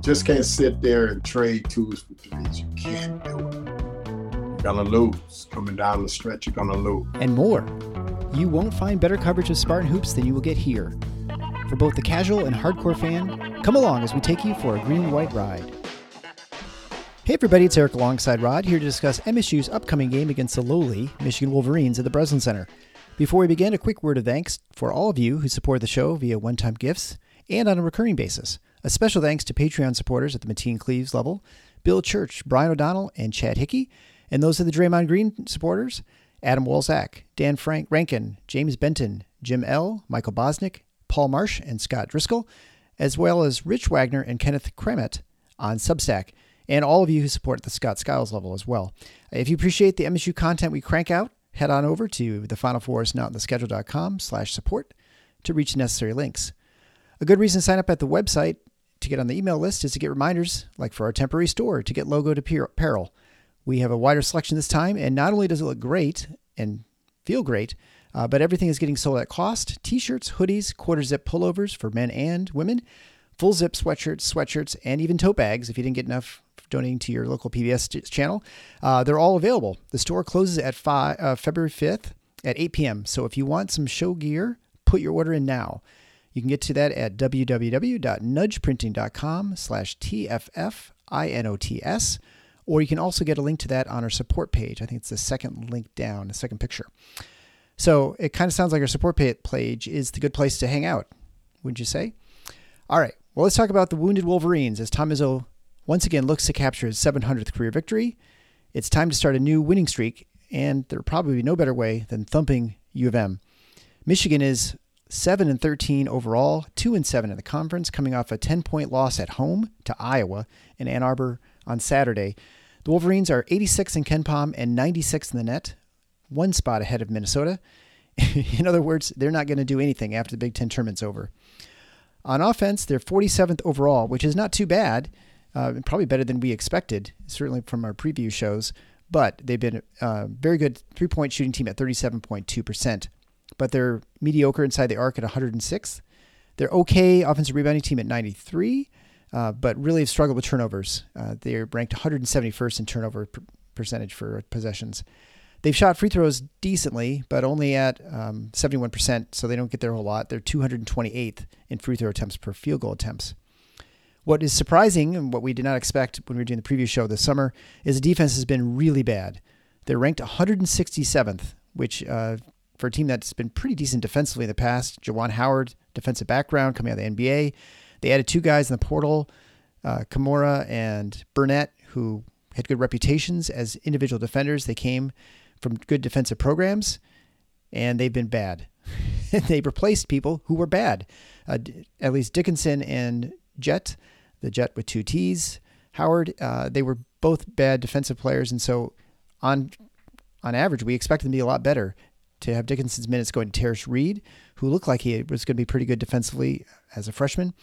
just can't sit there and trade twos for threes. You can't do it. You're gonna lose. Coming down the stretch, you're gonna lose. And more. You won't find better coverage of Spartan hoops than you will get here. For both the casual and hardcore fan, come along as we take you for a green and white ride. Hey everybody, it's Eric alongside Rod here to discuss MSU's upcoming game against the lowly Michigan Wolverines at the Breslin Center. Before we begin, a quick word of thanks for all of you who support the show via one-time gifts and on a recurring basis. A special thanks to Patreon supporters at the Mateen Cleaves level Bill Church, Brian O'Donnell, and Chad Hickey. And those are the Draymond Green supporters Adam Wolzak, Dan Frank Rankin, James Benton, Jim L., Michael Bosnick, Paul Marsh, and Scott Driscoll, as well as Rich Wagner and Kenneth Kremet on Substack, and all of you who support the Scott Skiles level as well. If you appreciate the MSU content we crank out, head on over to the Final Four is not the schedule.com slash support to reach the necessary links. A good reason to sign up at the website to get on the email list is to get reminders, like for our temporary store, to get logo to apparel. We have a wider selection this time, and not only does it look great and feel great, uh, but everything is getting sold at cost t shirts, hoodies, quarter zip pullovers for men and women, full zip sweatshirts, sweatshirts, and even tote bags if you didn't get enough donating to your local PBS channel. Uh, they're all available. The store closes at uh, February 5th at 8 p.m. So if you want some show gear, put your order in now. You can get to that at www.nudgeprinting.com slash TFFINOTS, or you can also get a link to that on our support page. I think it's the second link down, the second picture. So it kind of sounds like our support page is the good place to hang out, wouldn't you say? All right, well, let's talk about the Wounded Wolverines as Tom Izzo once again looks to capture his 700th career victory. It's time to start a new winning streak, and there'll probably be no better way than thumping U of M. Michigan is 7 and 13 overall, 2 and 7 in the conference, coming off a 10 point loss at home to Iowa in Ann Arbor on Saturday. The Wolverines are 86 in KenPom and 96 in the net, one spot ahead of Minnesota. in other words, they're not going to do anything after the Big Ten tournament's over. On offense, they're 47th overall, which is not too bad, uh, probably better than we expected, certainly from our preview shows. But they've been a uh, very good three point shooting team at 37.2% but they're mediocre inside the arc at 106. They're okay offensive rebounding team at 93, uh, but really have struggled with turnovers. Uh, they're ranked 171st in turnover per- percentage for possessions. They've shot free throws decently, but only at um, 71%, so they don't get there a whole lot. They're 228th in free throw attempts per field goal attempts. What is surprising and what we did not expect when we were doing the previous show this summer is the defense has been really bad. They're ranked 167th, which uh, for a team that's been pretty decent defensively in the past. Juwan Howard, defensive background coming out of the NBA. They added two guys in the portal, uh, Nkamhoua and Burnett, who had good reputations as individual defenders. They came from good defensive programs, and they've been bad. they replaced people who were bad. Uh, at least Dickinson and Jett, the Jett with two T's, Howard, uh, they were both bad defensive players, and so on on average, we expect them to be a lot better to have Dickinson's minutes going to Tarris Reed, who looked like he was going to be pretty good defensively as a freshman.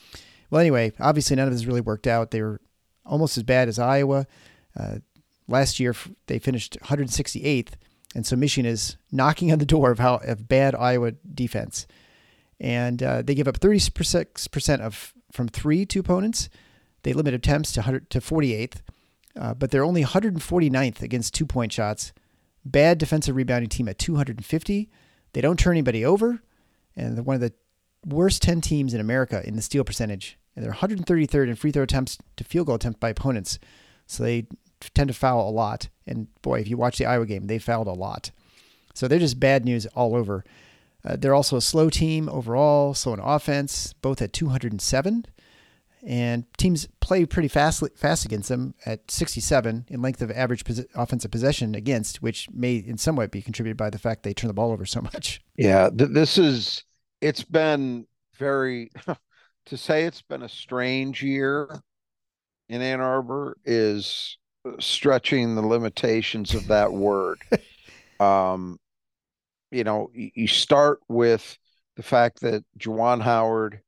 Well, anyway, obviously none of this really worked out. They were almost as bad as Iowa. Uh, last year they finished 168th, and so Michigan is knocking on the door of how of bad Iowa defense. And uh, they give up 36% of from three to opponents. They limit attempts to 100 to 48th, uh, but they're only 149th against two point shots bad defensive rebounding team at 250. They don't turn anybody over, and they're one of the worst 10 teams in America in the steal percentage. And they're 133rd in free throw attempts to field goal attempts by opponents. So they tend to foul a lot. And boy, if you watch the Iowa game, they fouled a lot. So they're just bad news all over. Uh, they're also a slow team overall, slow in offense, both at 207. And teams play pretty fast fast against them at 67 in length of average pos- offensive possession against, which may in some way be contributed by the fact they turn the ball over so much. Yeah, th- this is it's been very to say it's been a strange year in Ann Arbor is stretching the limitations of that word. um, you know, you start with the fact that Juwan Howard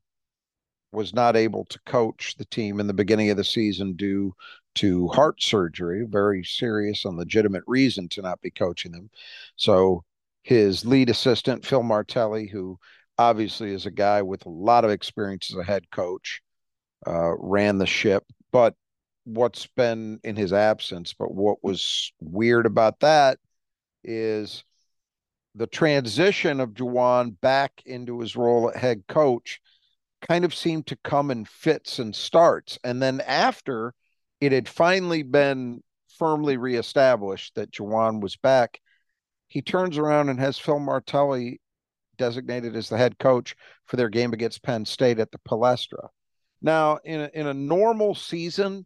was not able to coach the team in the beginning of the season due to heart surgery, very serious and legitimate reason to not be coaching them. So his lead assistant, Phil Martelli, who obviously is a guy with a lot of experience as a head coach, uh, ran the ship. But what's been in his absence, but what was weird about that is the transition of Juwan back into his role at head coach kind of seemed to come in fits and starts. And then after it had finally been firmly reestablished that Juwan was back, he turns around and has Phil Martelli designated as the head coach for their game against Penn State at the Palestra. Now, in a, in a normal season,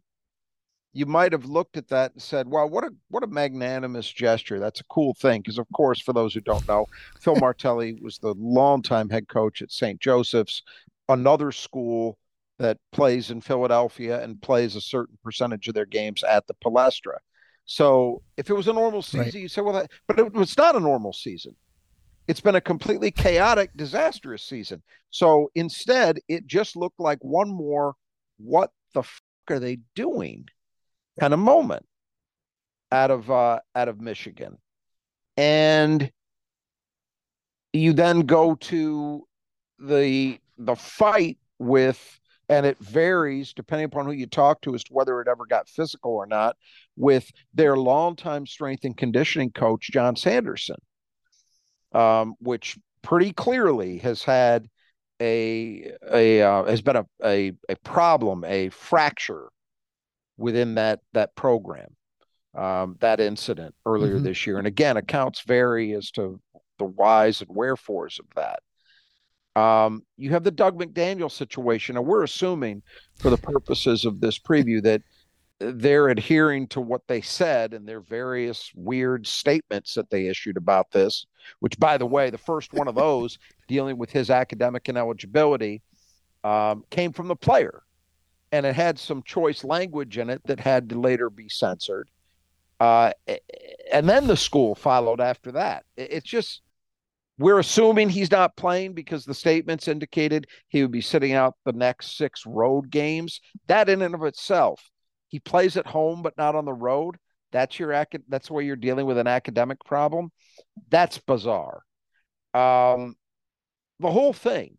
you might have looked at that and said, "Wow, what a what a magnanimous gesture! That's a cool thing." Because, of course, for those who don't know, Phil Martelli was the longtime head coach at St. Joseph's, another school that plays in Philadelphia and plays a certain percentage of their games at the Palestra. So, if it was a normal season, right. you say, "Well," that, but it was not a normal season. It's been a completely chaotic, disastrous season. So instead, it just looked like one more "What the fuck are they doing?" kind of moment out of uh, out of Michigan, and you then go to the the fight with and it varies depending upon who you talk to as to whether it ever got physical or not with their longtime strength and conditioning coach jon sanderson um, which pretty clearly has had a a uh, has been a, a a problem a fracture within that that program, um, that incident earlier mm-hmm. this year. And again, accounts vary as to the whys and wherefores of that. Um, you have the Dug McDaniel situation, and we're assuming, for the purposes of this preview, that they're adhering to what they said and their various weird statements that they issued about this. Which, by the way, the first one of those dealing with his academic ineligibility um, came from the player and it had some choice language in it that had to later be censored. Uh, and then the school followed after that. It's just we're assuming he's not playing because the statements indicated he would be sitting out the next six road games. That in and of itself, he plays at home but not on the road. That's your that's where you're dealing with an academic problem. That's bizarre. Um, the whole thing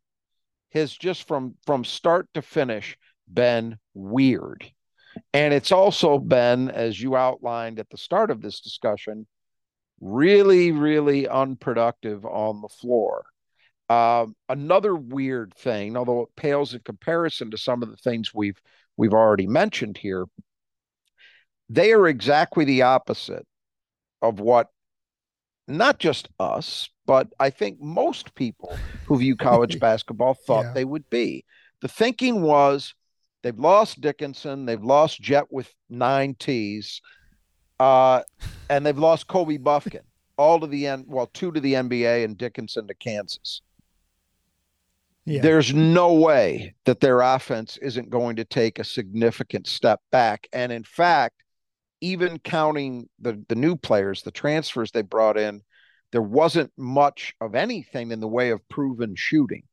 has just from from start to finish been weird. And it's also been, as you outlined at the start of this discussion, really, really unproductive on the floor. Uh, another weird thing, although it pales in comparison to some of the things we've we've already mentioned here, they are exactly the opposite of what not just us, but I think most people who view college basketball thought yeah. they would be. The thinking was They've lost Dickinson. They've lost Jett with nine T's. Uh, and they've lost Kobe Bufkin, all to the end, well, two to the NBA and Dickinson to Kansas. Yeah. There's no way that their offense isn't going to take a significant step back. And in fact, even counting the, the new players, the transfers they brought in, there wasn't much of anything in the way of proven shooting.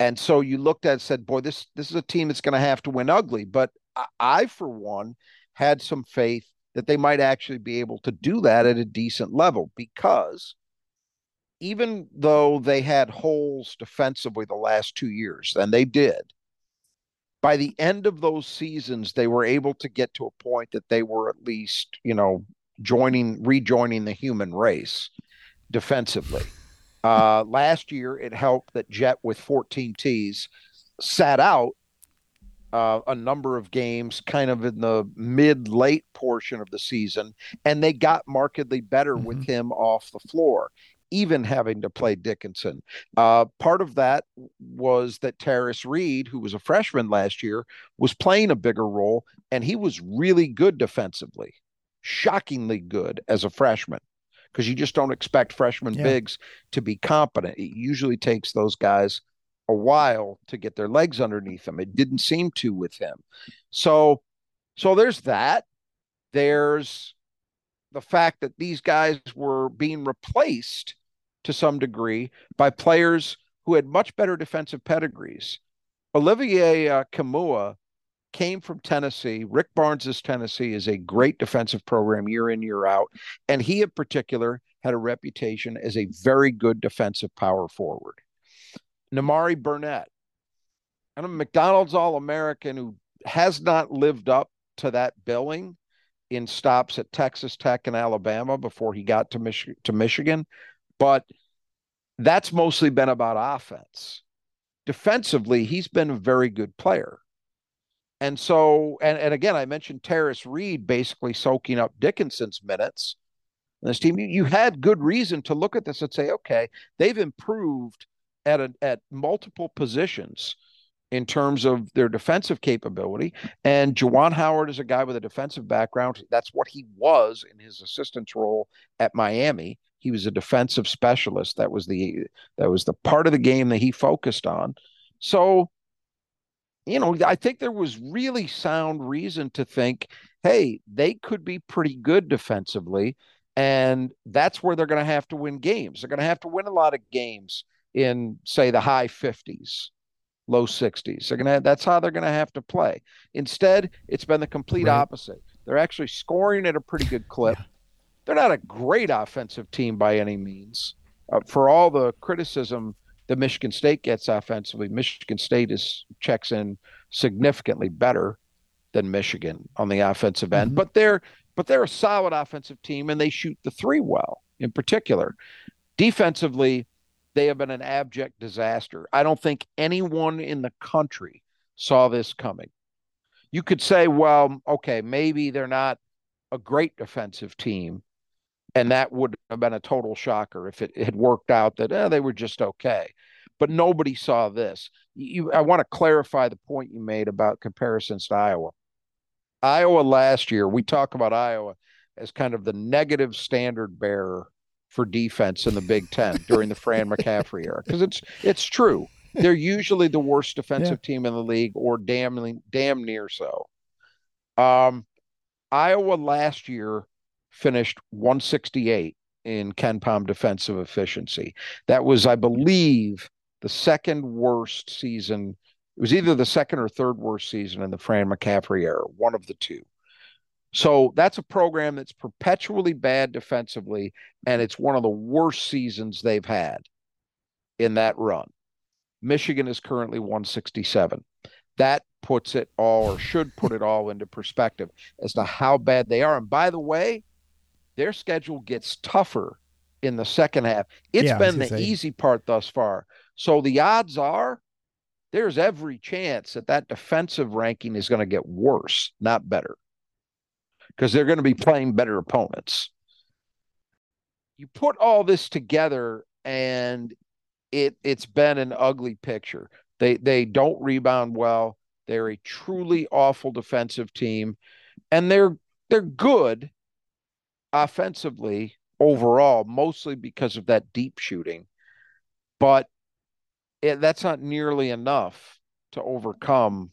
And so you looked at and said, boy, this this is a team that's going to have to win ugly. But I, I, for one, had some faith that they might actually be able to do that at a decent level because even though they had holes defensively the last two years, and they did, by the end of those seasons, they were able to get to a point that they were at least, you know, joining, rejoining the human race defensively. Uh, last year, it helped that Jett with 14 Ts sat out uh, a number of games kind of in the mid late portion of the season, and they got markedly better mm-hmm. with him off the floor. even having to play Dickinson. Uh, part of that was that Tarris Reed, who was a freshman last year, was playing a bigger role, and he was really good defensively, shockingly good as a freshman, because you just don't expect freshman yeah. bigs to be competent. It usually takes those guys a while to get their legs underneath them. It didn't seem to with him. So, so there's that. There's the fact that these guys were being replaced to some degree by players who had much better defensive pedigrees. Olivier uh, Nkamhoua came from Tennessee. Rick Barnes's Tennessee is a great defensive program year in, year out. And he, in particular, had a reputation as a very good defensive power forward. Nimari Burnett, and a McDonald's All American who has not lived up to that billing in stops at Texas Tech and Alabama before he got to, Mich- to Michigan. But that's mostly been about offense. Defensively, he's been a very good player. And so, and, and again, I mentioned Tarris Reed basically soaking up Dickinson's minutes. this team, you, you had good reason to look at this and say, okay, they've improved at a, at multiple positions in terms of their defensive capability. And Juwan Howard is a guy with a defensive background. That's what he was in his assistant's role at Miami. He was a defensive specialist. That was the that was the part of the game that he focused on. So, you know, I think there was really sound reason to think, hey, they could be pretty good defensively. And that's where they're going to have to win games. They're going to have to win a lot of games in, say, the high 50s low 60s. They're gonna that's how they're gonna have to play. Instead, it's been the complete right. opposite. They're actually scoring at a pretty good clip. Yeah. They're not a great offensive team by any means. Uh, for all the criticism that Michigan State gets offensively, Michigan State is checks in significantly better than Michigan on the offensive end. Mm-hmm. But they're but they're a solid offensive team and they shoot the three well in particular. Defensively, they have been an abject disaster. I don't think anyone in the country saw this coming. You could say, well, okay, maybe they're not a great defensive team, and that would have been a total shocker if it had worked out that eh, they were just okay. But nobody saw this. You, I want to clarify the point you made about comparisons to Iowa. Iowa last year, we talk about Iowa as kind of the negative standard bearer for defense in the Big Ten during the Fran McCaffery era because it's it's true. They're usually the worst defensive yeah. team in the league, or damn damn near so. Um, Iowa last year finished 168 in KenPom defensive efficiency. That was, I believe, the second worst season. It was either the second or third worst season in the Fran McCaffery era, one of the two. So that's a program that's perpetually bad defensively, and it's one of the worst seasons they've had in that run. Michigan is currently 167. That puts it all, or should put it all into perspective as to how bad they are. And by the way, their schedule gets tougher in the second half. It's yeah, been the say. easy part thus far. So the odds are there's every chance that that defensive ranking is going to get worse, not better because they're going to be playing better opponents. You put all this together and it it's been an ugly picture. They they don't rebound well. They're a truly awful defensive team and they're they're good offensively overall mostly because of that deep shooting. But it, that's not nearly enough to overcome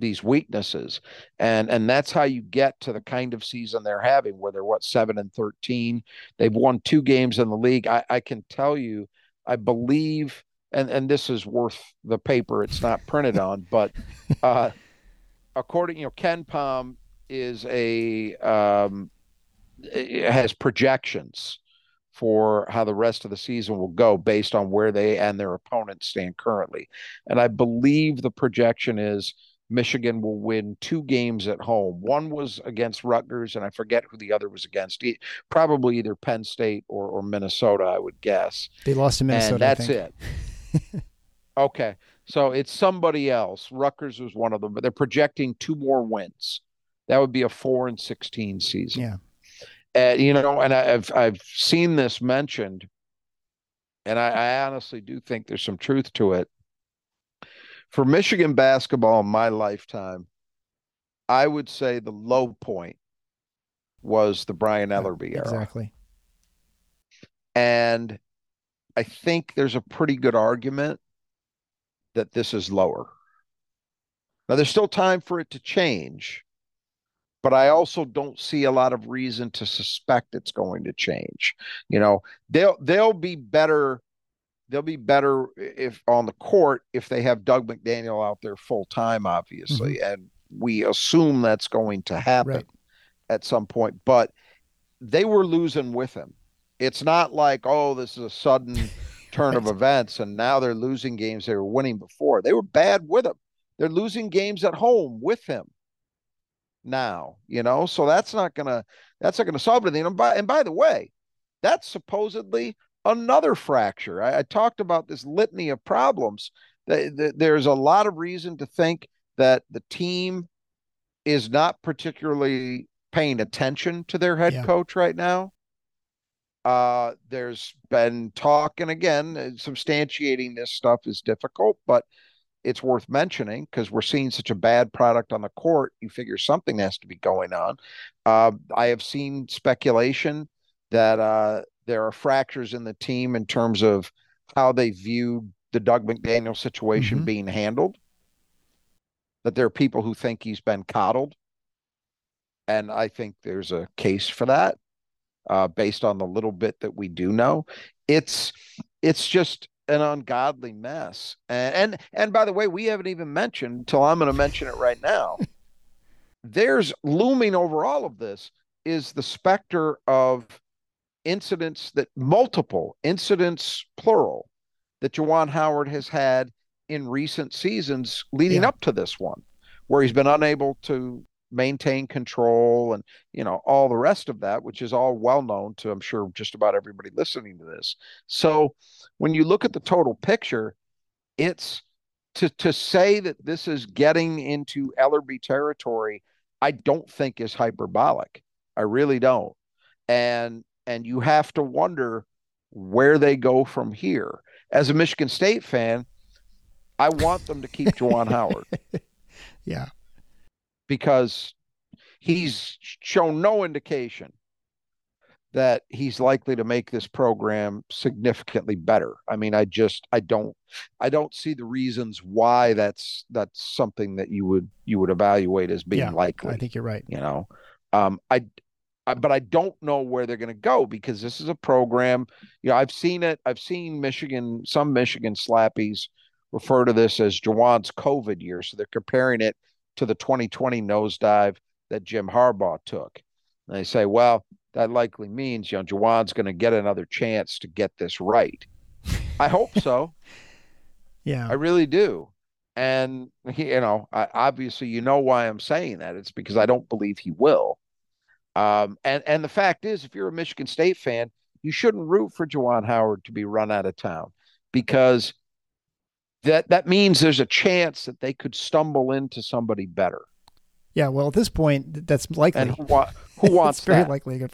these weaknesses. And and that's how you get to the kind of season they're having where they're what 7 and 13 they've won two games in the league. I, I can tell you i believe and and this is worth the paper it's not printed on but uh according you know KenPom is a um has projections for how the rest of the season will go based on where they and their opponents stand currently. And i believe the projection is Michigan will win two games at home. One was against Rutgers, and I forget who the other was against. Probably either Penn State or, or Minnesota, I would guess. They lost to Minnesota. And that's it. okay. So it's somebody else. Rutgers was one of them, but they're projecting two more wins. That would be a four and sixteen season. Yeah. And you know, and I've I've seen this mentioned and I, I honestly do think there's some truth to it. For Michigan basketball in my lifetime, I would say the low point was the Brian Ellerbe era. Exactly. And I think there's a pretty good argument that this is lower. Now, there's still time for it to change, but I also don't see a lot of reason to suspect it's going to change. You know, they'll they'll be better. They'll be better if on the court if they have Dug McDaniel out there full time, obviously, mm-hmm. and we assume that's going to happen right. at some point. But they were losing with him. It's not like oh, this is a sudden turn right. of events, and now they're losing games they were winning before. They were bad with him. They're losing games at home with him now, you know, so that's not gonna that's not gonna solve anything. And by and by the way, that's supposedly another fracture. I, I talked about this litany of problems. The, the, there's a lot of reason to think that the team is not particularly paying attention to their head yeah. coach right now. Uh, there's been talk, and again, uh, substantiating this stuff is difficult, but it's worth mentioning because we're seeing such a bad product on the court. You figure something has to be going on. Uh, I have seen speculation that uh, there are fractures in the team in terms of how they view the Dug McDaniel situation mm-hmm. being handled. That there are people who think he's been coddled. And I think there's a case for that uh, based on the little bit that we do know. It's it's just an ungodly mess. And and, and by the way, we haven't even mentioned until I'm going to mention it right now. There's looming over all of this is the specter of incidents that multiple incidents plural that Juwan Howard has had in recent seasons leading yeah. up to this one where he's been unable to maintain control and you know all the rest of that which is all well known to i'm sure just about everybody listening to this. So when you look at the total picture it's to to say that this is getting into ellerbe territory i don't think is hyperbolic. I really don't. And and you have to wonder where they go from here as a michigan state fan i want them to keep Juwan howard yeah because he's shown no indication that he's likely to make this program significantly better. I mean, I just I don't I don't see the reasons why that's that's something that you would you would evaluate as being yeah, likely. I think you're right. You know, um, I, I but I don't know where they're going to go because this is a program. You know, I've seen it. I've seen Michigan. Some Michigan slappies refer to this as Juwan's COVID year, so they're comparing it to the 2020 nosedive that Jim Harbaugh took. And they say, well, that likely means, you know, Juwan's going to get another chance to get this right. I hope so. yeah. I really do. And, you know, I, obviously, you know why I'm saying that. It's because I don't believe he will. Um, and, and the fact is, if you're a Michigan State fan, you shouldn't root for Juwan Howard to be run out of town because that that means there's a chance that they could stumble into somebody better. Yeah, well, at this point, that's likely. And who, who wants very that? likely.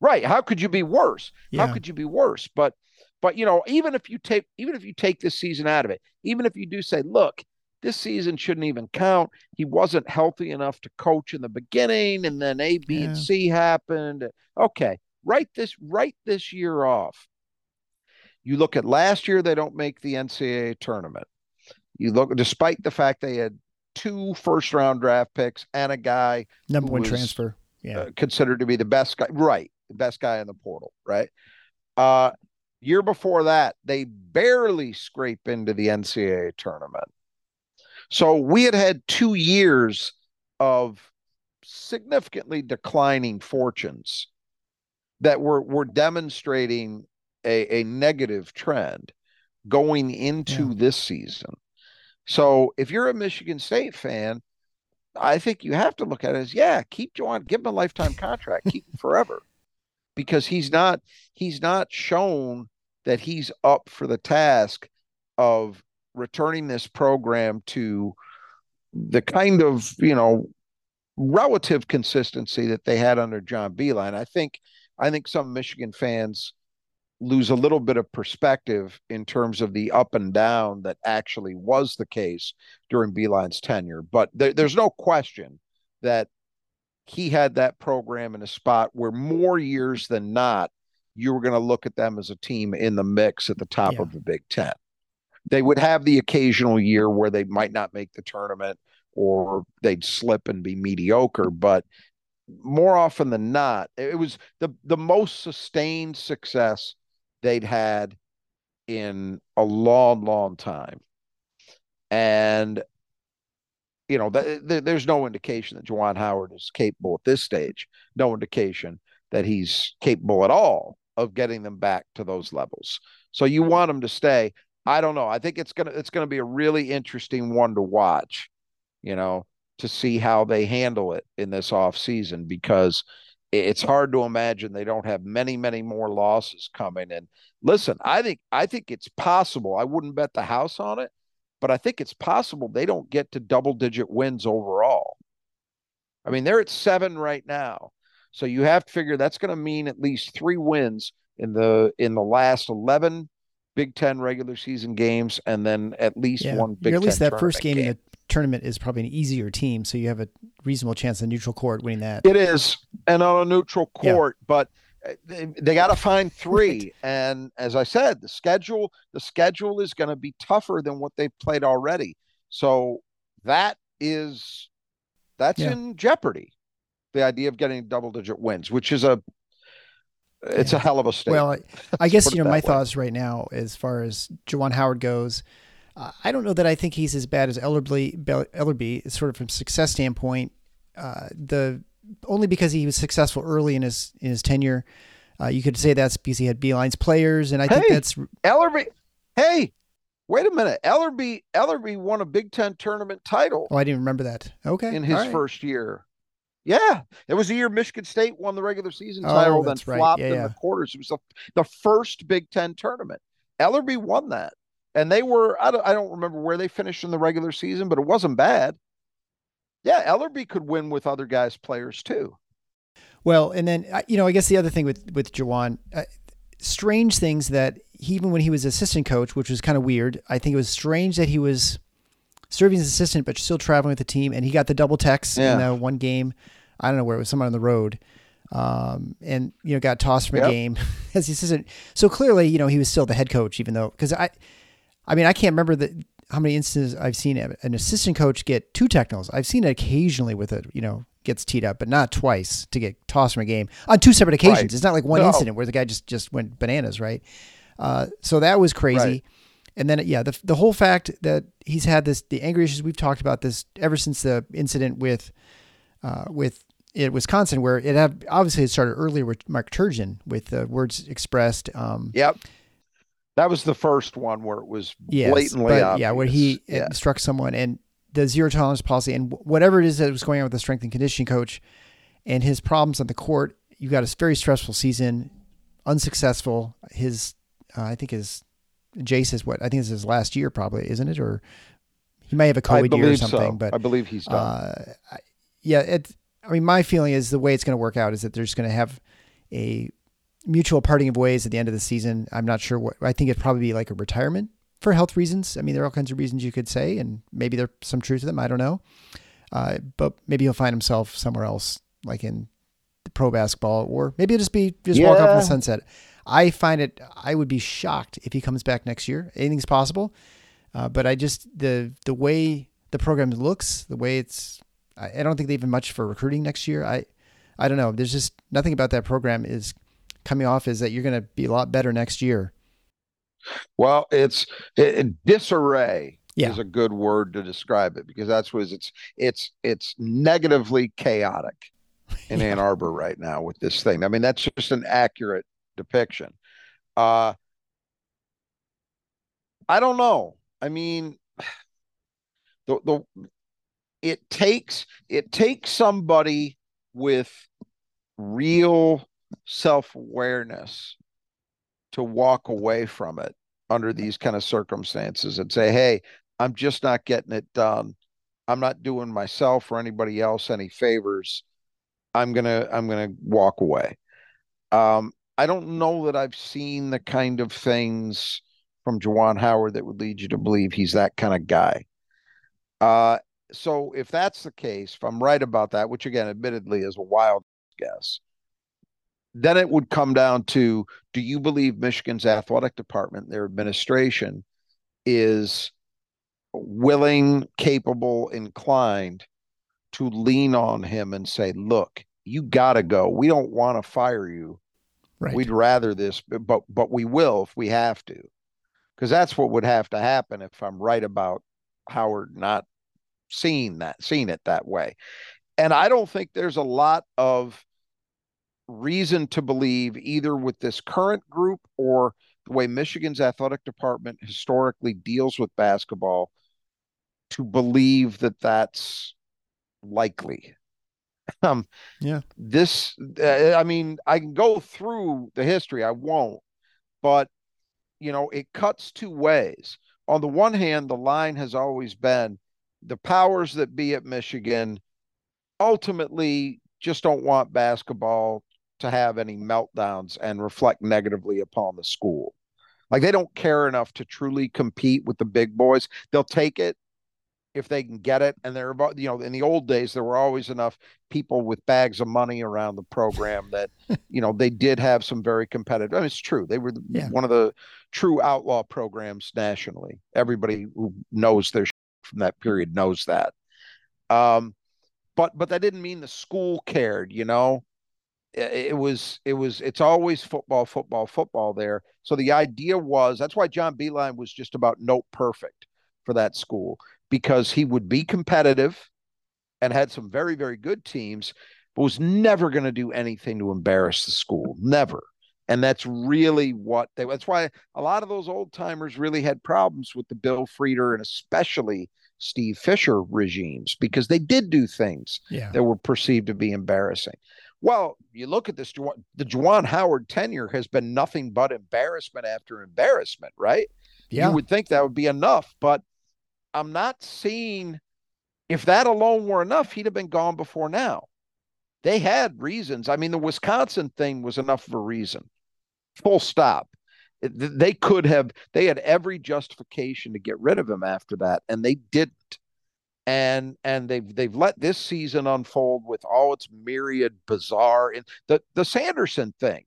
Right? How could you be worse? Yeah. How could you be worse? But but you know, even if you take even if you take this season out of it, even if you do say, look, this season shouldn't even count. He wasn't healthy enough to coach in the beginning, and then A, B, yeah. and C happened. Okay, write this write this year off. You look at last year, they don't make the NCAA tournament. You look, despite the fact they had two first round draft picks and a guy number one transfer, yeah, uh, considered to be the best guy, right? The best guy in the portal, right? Uh, year before that, they barely scrape into the NCAA tournament. So we had had two years of significantly declining fortunes that were were demonstrating a, a negative trend going into yeah. this season. So if you're a Michigan State fan, I think you have to look at it as yeah, keep Juwan, give him a lifetime contract, keep him forever, because he's not he's not shown that he's up for the task of returning this program to the kind of you know relative consistency that they had under John Beilein. I think I think some Michigan fans lose a little bit of perspective in terms of the up and down that actually was the case during Beilein's tenure. But there, there's no question that he had that program in a spot where more years than not, you were going to look at them as a team in the mix at the top yeah. of the Big Ten. They would have the occasional year where they might not make the tournament or they'd slip and be mediocre, but more often than not, it was the the most sustained success they'd had in a long, long time. And you know, th- th- there's no indication that Juwan Howard is capable at this stage. No indication that he's capable at all of getting them back to those levels. So you hmm. want him to stay. I don't know. I think it's gonna it's gonna be a really interesting one to watch. You know, to see how they handle it in this off season because it's hard to imagine they don't have many many more losses coming and listen i think i think it's possible i wouldn't bet the house on it but i think it's possible they don't get to double digit wins overall i mean they're at 7 right now so you have to figure that's going to mean at least 3 wins in the in the last 11 Big Ten regular season games, and then at least yeah. one Big Or at least that first game, game, in the tournament is probably an easier team, so you have a reasonable chance of neutral court winning that. It is, and on a neutral court, yeah. but uh, they, they got to find three. and as I said, the schedule the schedule is going to be tougher than what they've played already. So that is that's yeah. in jeopardy. The idea of getting double digit wins, which is a it's yeah. a hell of a statement. Well, I, I guess you know my way. thoughts right now as far as Juwan Howard goes. Uh, I don't know that I think he's as bad as Ellerbe. Ellerbe, sort of from success standpoint. Uh, the only because he was successful early in his in his tenure. Uh, you could say that's because he had Beilein's players, and I hey, think that's Ellerbe. Hey, wait a minute. Ellerbe Ellerbe won a Big Ten tournament title. Oh, I didn't remember that. Okay, in his right. first year. Yeah, it was the year Michigan State won the regular season title, oh, then flopped right. yeah, in yeah. the quarters. It was the, the first Big Ten tournament. Ellerbe won that, and they were I don't, I don't remember where they finished in the regular season, but it wasn't bad. Yeah, Ellerbe could win with other guys' players too. Well, and then you know, I guess the other thing with with Juwan, uh, strange things that he, even when he was assistant coach, which was kind of weird. I think it was strange that he was serving as assistant, but still traveling with the team. And he got the double text yeah. in the one game. I don't know where it was, somewhere on the road. Um, and you know, got tossed from yep. a game as the assistant. So clearly, you know, he was still the head coach, even though because I, I mean, I can't remember the how many instances I've seen an assistant coach get two technicals. I've seen it occasionally with it, you know, gets teed up, but not twice to get tossed from a game on two separate occasions. Right. It's not like one no. incident where the guy just just went bananas, right? Uh, so that was crazy. Right. And then, yeah, the, the whole fact that he's had this, the anger issues, we've talked about this ever since the incident with, uh, with it Wisconsin, where it had, obviously it started earlier with Mark Turgeon with the words expressed. Um, yep. That was the first one where it was yes, blatantly but, Yeah, where he yeah. struck someone and the zero tolerance policy and whatever it is that was going on with the strength and conditioning coach and his problems on the court. You got a very stressful season, unsuccessful. His, uh, I think his Jace is what I think this is his last year, probably, isn't it? Or he may have a COVID year or something. So. But I believe he's done. Uh, yeah, it. I mean, my feeling is the way it's going to work out is that they're just going to have a mutual parting of ways at the end of the season. I'm not sure what. I think it'd probably be like a retirement for health reasons. I mean, there are all kinds of reasons you could say, and maybe there's some truth to them. I don't know. Uh, but maybe he'll find himself somewhere else, like in pro basketball, or maybe it'll just be just yeah. walk off in the sunset. I find it. I would be shocked if he comes back next year. Anything's possible, uh, but I just the the way the program looks, the way it's. I, I don't think they even much for recruiting next year. I, I don't know. There's just nothing about that program is coming off is that you're going to be a lot better next year. Well, it's it, disarray yeah. is a good word to describe it because that's what it's it's it's negatively chaotic in yeah. Ann Arbor right now with this thing. I mean, that's just an accurate depiction. Uh, I don't know. I mean, the the it takes it takes somebody with real self-awareness to walk away from it under these kind of circumstances and say, "Hey, I'm just not getting it done. I'm not doing myself or anybody else any favors. I'm gonna I'm gonna walk away." Um, I don't know that I've seen the kind of things from Juwan Howard that would lead you to believe he's that kind of guy. Uh, so if that's the case, if I'm right about that, which again, admittedly, is a wild guess, then it would come down to do you believe Michigan's athletic department, their administration, is willing, capable, inclined to lean on him and say, look, you got to go. We don't want to fire you. Right. We'd rather this, but but we will if we have to, because that's what would have to happen if I'm right about Howard not seeing that, seeing it that way. And I don't think there's a lot of reason to believe either with this current group or the way Michigan's athletic department historically deals with basketball to believe that that's likely. Um, yeah. This, uh, I mean, I can go through the history. I won't, but you know, it cuts two ways. On the one hand, the line has always been the powers that be at Michigan ultimately just don't want basketball to have any meltdowns and reflect negatively upon the school. Like they don't care enough to truly compete with the big boys. They'll take it if they can get it. And they're about, you know, in the old days, there were always enough people with bags of money around the program that, you know, they did have some very competitive. I mean, it's true. They were yeah. one of the true outlaw programs nationally. Everybody who knows their from that period knows that. Um, but but that didn't mean the school cared, you know. It, it was it was it's always football, football, football there. So the idea was that's why John Beilein was just about note perfect for that school because he would be competitive and had some very, very good teams, but was never going to do anything to embarrass the school. Never. And that's really what they, that's why a lot of those old timers really had problems with the Bill Frieder and especially Steve Fisher regimes because they did do things yeah. that were perceived to be embarrassing. Well, you look at this, the Juwan Howard tenure has been nothing but embarrassment after embarrassment, right? Yeah. You would think that would be enough, but I'm not seeing if that alone were enough, he'd have been gone before now. They had reasons. I mean, the Wisconsin thing was enough of a reason. Full stop. They could have, they had every justification to get rid of him after that, and they didn't. And and they've they've let this season unfold with all its myriad bizarre and the the Sanderson thing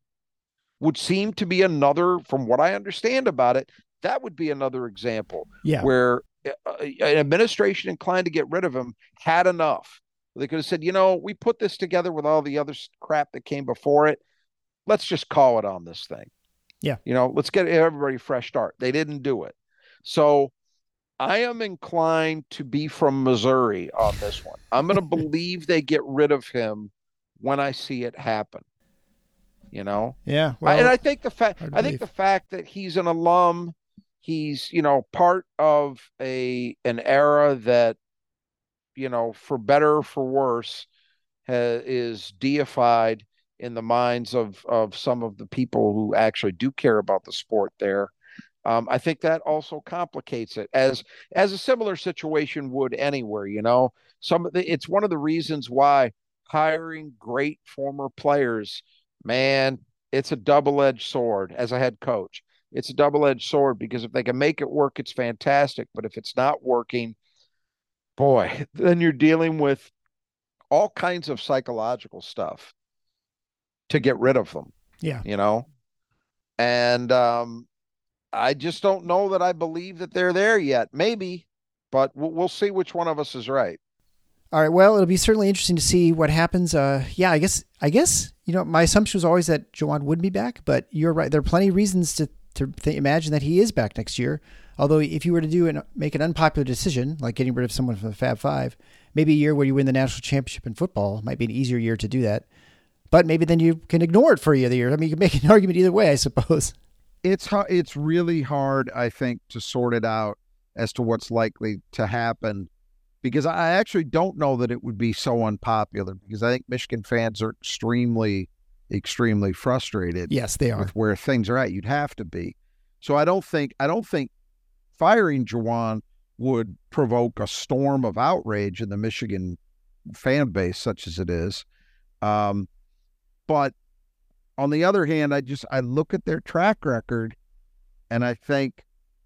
would seem to be another, from what I understand about it, that would be another example yeah. where Uh, an administration inclined to get rid of him had enough. They could have said, you know, we put this together with all the other crap that came before it. Let's just call it on this thing. Yeah. You know, let's get everybody fresh start. They didn't do it. So I am inclined to be from Missouri on this one. I'm going to believe they get rid of him when I see it happen. You know? Yeah. Well, and I think the fact I think the fact that he's an alum he's you know part of a an era that you know for better or for worse ha, is deified in the minds of of some of the people who actually do care about the sport there. Um, i think that also complicates it as as a similar situation would anywhere you know? Some of the it's one of the reasons why hiring great former players man it's a double-edged sword as a head coach it's a double edged sword because if they can make it work, it's fantastic. But if it's not working, boy, then you're dealing with all kinds of psychological stuff to get rid of them. Yeah. You know? And um, I just don't know that I believe that they're there yet. Maybe, but we'll, we'll see which one of us is right. All right. Well, it'll be certainly interesting to see what happens. Uh, yeah, I guess, I guess, you know, my assumption was always that Juwan would be back, but you're right. There are plenty of reasons to to th- imagine that he is back next year. Although, if you were to do and make an unpopular decision, like getting rid of someone from the Fab Five, maybe a year where you win the national championship in football might be an easier year to do that. But maybe then you can ignore it for a year. I mean, you can make an argument either way, I suppose. It's it's really hard, I think, to sort it out as to what's likely to happen, because I actually don't know that it would be so unpopular. Because I think Michigan fans are extremely extremely frustrated. Yes, they are. With where things are at. You'd have to be. So I don't think I don't think firing Juwan would provoke a storm of outrage in the Michigan fan base, such as it is. Um, but on the other hand, I just I look at their track record, and I think,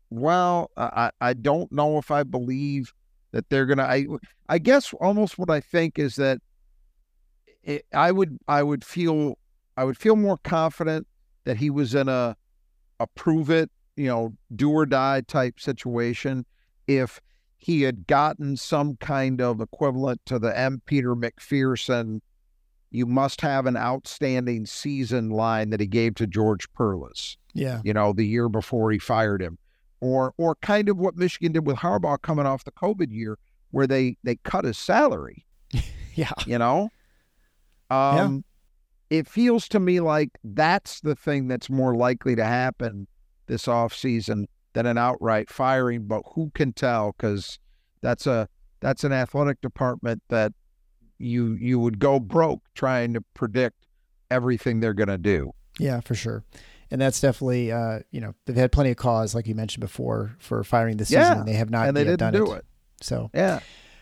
well, I I don't know if I believe that they're gonna. I I guess almost what I think is that it, I would I would feel I would feel more confident that he was in a a prove it you know do or die type situation if he had gotten some kind of equivalent to the M. Peter McPherson you must have an outstanding season line that he gave to George Perles. Yeah. You know, the year before he fired him. Or or kind of what Michigan did with Harbaugh coming off the COVID year where they they cut his salary. yeah. You know? Um yeah. It feels to me like that's the thing that's more likely to happen this offseason than an outright firing, but who can tell cuz that's a that's an athletic department that you you would go broke trying to predict everything they're going to do. Yeah, for sure. And that's definitely, uh, you know, they've had plenty of cause, like you mentioned before, for firing this yeah. season, and they have not and they yet didn't done do it. it. So, yeah.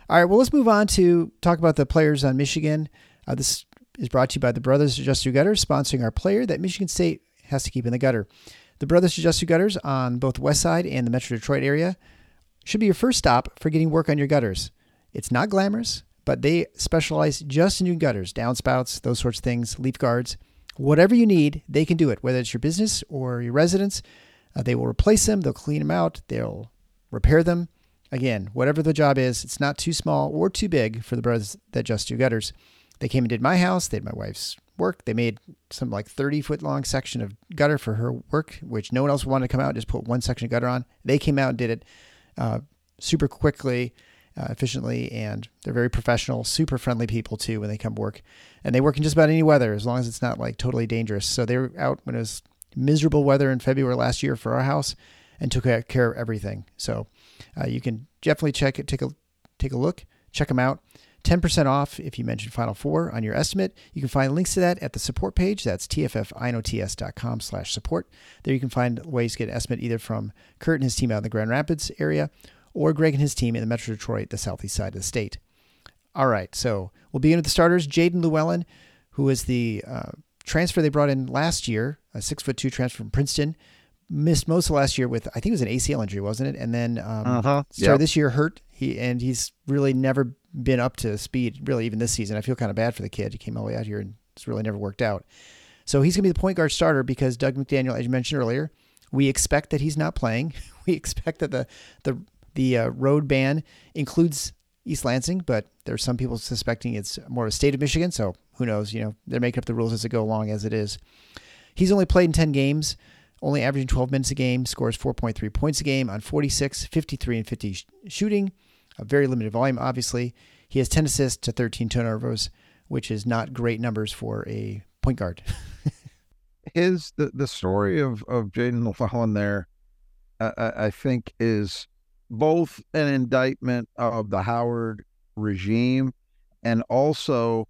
All right. Well, let's move on to talk about the players on Michigan. Uh, this is brought to you by the Brothers That Just Do Gutters, sponsoring our player that Michigan State has to keep in the gutter. The Brothers That Just Do Gutters on both West Side and the Metro Detroit area should be your first stop for getting work on your gutters. It's not glamorous, but they specialize just in new gutters, downspouts, those sorts of things, leaf guards. Whatever you need, they can do it, whether it's your business or your residence. Uh, they will replace them, they'll clean them out, they'll repair them. Again, whatever the job is, it's not too small or too big for the brothers that just do gutters. They came and did my house, they did my wife's work. They made some like 30 foot long section of gutter for her work, which no one else wanted to come out, just put one section of gutter on. They came out and did it uh, super quickly uh, efficiently, and they're very professional, super friendly people too when they come to work. And they work in just about any weather as long as it's not like totally dangerous. So they were out when it was miserable weather in February last year for our house and took care of everything. So uh, you can definitely check it, take a take a look, check them out. 10% off if you mention Final Four on your estimate. You can find links to that at the support page. That's tffinots.com slash support. There you can find ways to get an estimate either from Kurt and his team out in the Grand Rapids area or Greg and his team in the Metro Detroit, the southeast side of the state. All right, so we'll begin with the starters. Jaelin Llewellyn, who is the uh, transfer they brought in last year, a six foot two transfer from Princeton, missed most of last year with I think it was an ACL injury, wasn't it? And then um, uh-huh. started yep. this year hurt. He and he's really never been up to speed, really, even this season. I feel kind of bad for the kid. He came all the way out here and it's really never worked out. So he's going to be the point guard starter because Dug McDaniel, as you mentioned earlier, we expect that he's not playing. We expect that the the the uh, road ban includes East Lansing, but there's some people suspecting it's more of a state of Michigan. So who knows? You know, they're making up the rules as they go along as it is. He's only played in 10 games, only averaging 12 minutes a game, scores 4.3 points a game on 46, 53, and 50 sh- shooting. A very limited volume, obviously. He has 10 assists to 13 turnovers, which is not great numbers for a point guard. His the, the story of of Jaelin Llewellyn there, uh, I think, is both an indictment of the Howard regime and also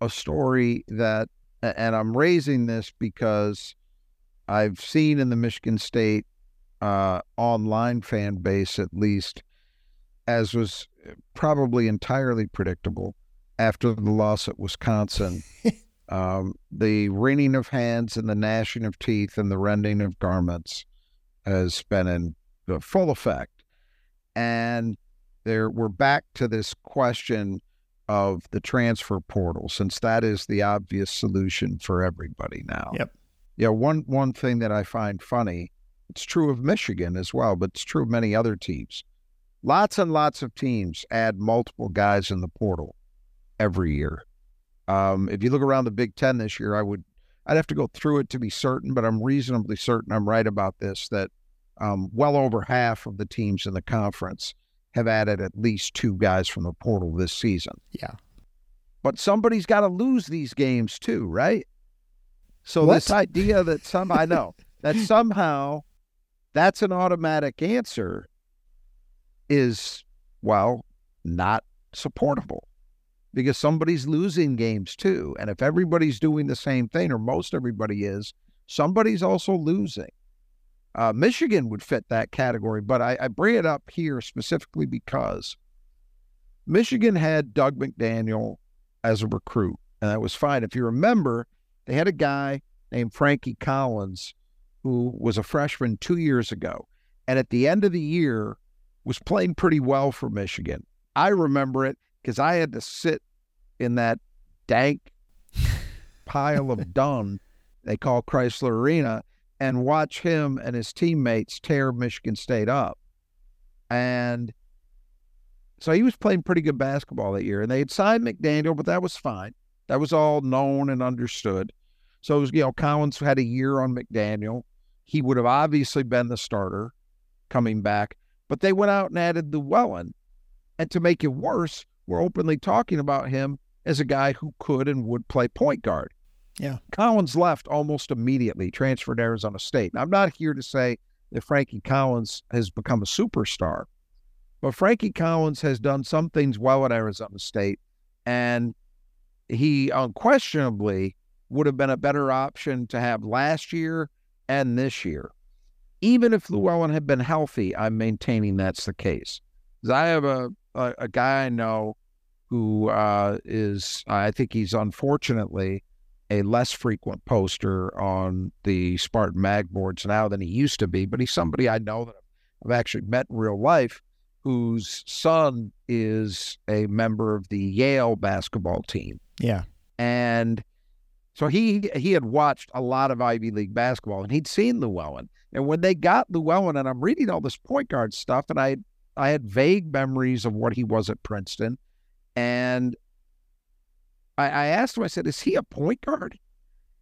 a story that, and I'm raising this because I've seen in the Michigan State uh, online fan base, at least, as was probably entirely predictable after the loss at Wisconsin. um, the wringing of hands and the gnashing of teeth and the rending of garments has been in full effect and there we're back to this question of the transfer portal, since that is the obvious solution for everybody now. Yep. Yeah, one one thing that I find funny, it's true of Michigan as well, but it's true of many other teams. Lots and lots of teams add multiple guys in the portal every year. Um, if you look around the Big Ten this year, I would I'd have to go through it to be certain, but I'm reasonably certain I'm right about this that um, well over half of the teams in the conference have added at least two guys from the portal this season. Yeah. But somebody's got to lose these games too, right? So what? this idea that some I know that somehow that's an automatic answer is well not supportable because somebody's losing games too. And if everybody's doing the same thing, or most everybody is, somebody's also losing. Uh, Michigan would fit that category, but I, I bring it up here specifically because Michigan had Dug McDaniel as a recruit, and that was fine. If you remember, they had a guy named Frankie Collins, who was a freshman two years ago. And at the end of the year, was playing pretty well for Michigan. I remember it because I had to sit in that dank pile of dung they call Chrysler Arena and watch him and his teammates tear Michigan State up. And so he was playing pretty good basketball that year. And they had signed McDaniel, but that was fine. That was all known and understood. So, was, you know, Collins had a year on McDaniel. He would have obviously been the starter coming back, but they went out and added Llewellyn. And to make it worse, we're openly talking about him as a guy who could and would play point guard. Yeah. Collins left almost immediately, transferred to Arizona State. I'm not here to say that Frankie Collins has become a superstar, but Frankie Collins has done some things well at Arizona State, and he unquestionably would have been a better option to have last year and this year. Even if Llewellyn had been healthy, I'm maintaining that's the case. I have a, a, a guy I know who uh, is, I think he's unfortunately a less frequent poster on the Spartan mag boards now than he used to be, but he's somebody I know that I've actually met in real life whose son is a member of the Yale basketball team. Yeah. And so he he had watched a lot of Ivy League basketball and he'd seen Llewellyn. And when they got Llewellyn, and I'm reading all this point guard stuff, and I I had vague memories of what he was at Princeton. And I, I asked him, I said, is he a point guard?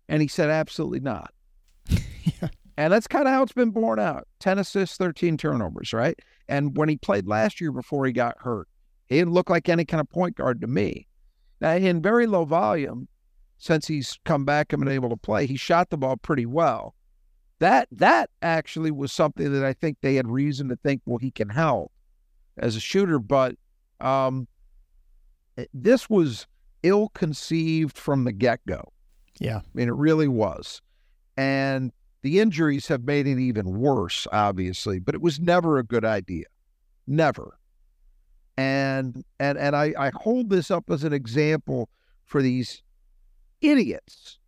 And he said, absolutely not. yeah. And that's kind of how it's been borne out 10 assists, 13 turnovers, right? And when he played last year before he got hurt, he didn't look like any kind of point guard to me. Now, in very low volume, since he's come back and been able to play, he shot the ball pretty well. That that actually was something that I think they had reason to think, well, he can help as a shooter. But um, this was ill conceived from the get go. Yeah. I mean, it really was. And the injuries have made it even worse, obviously, but it was never a good idea. Never. And and and I, I hold this up as an example for these idiots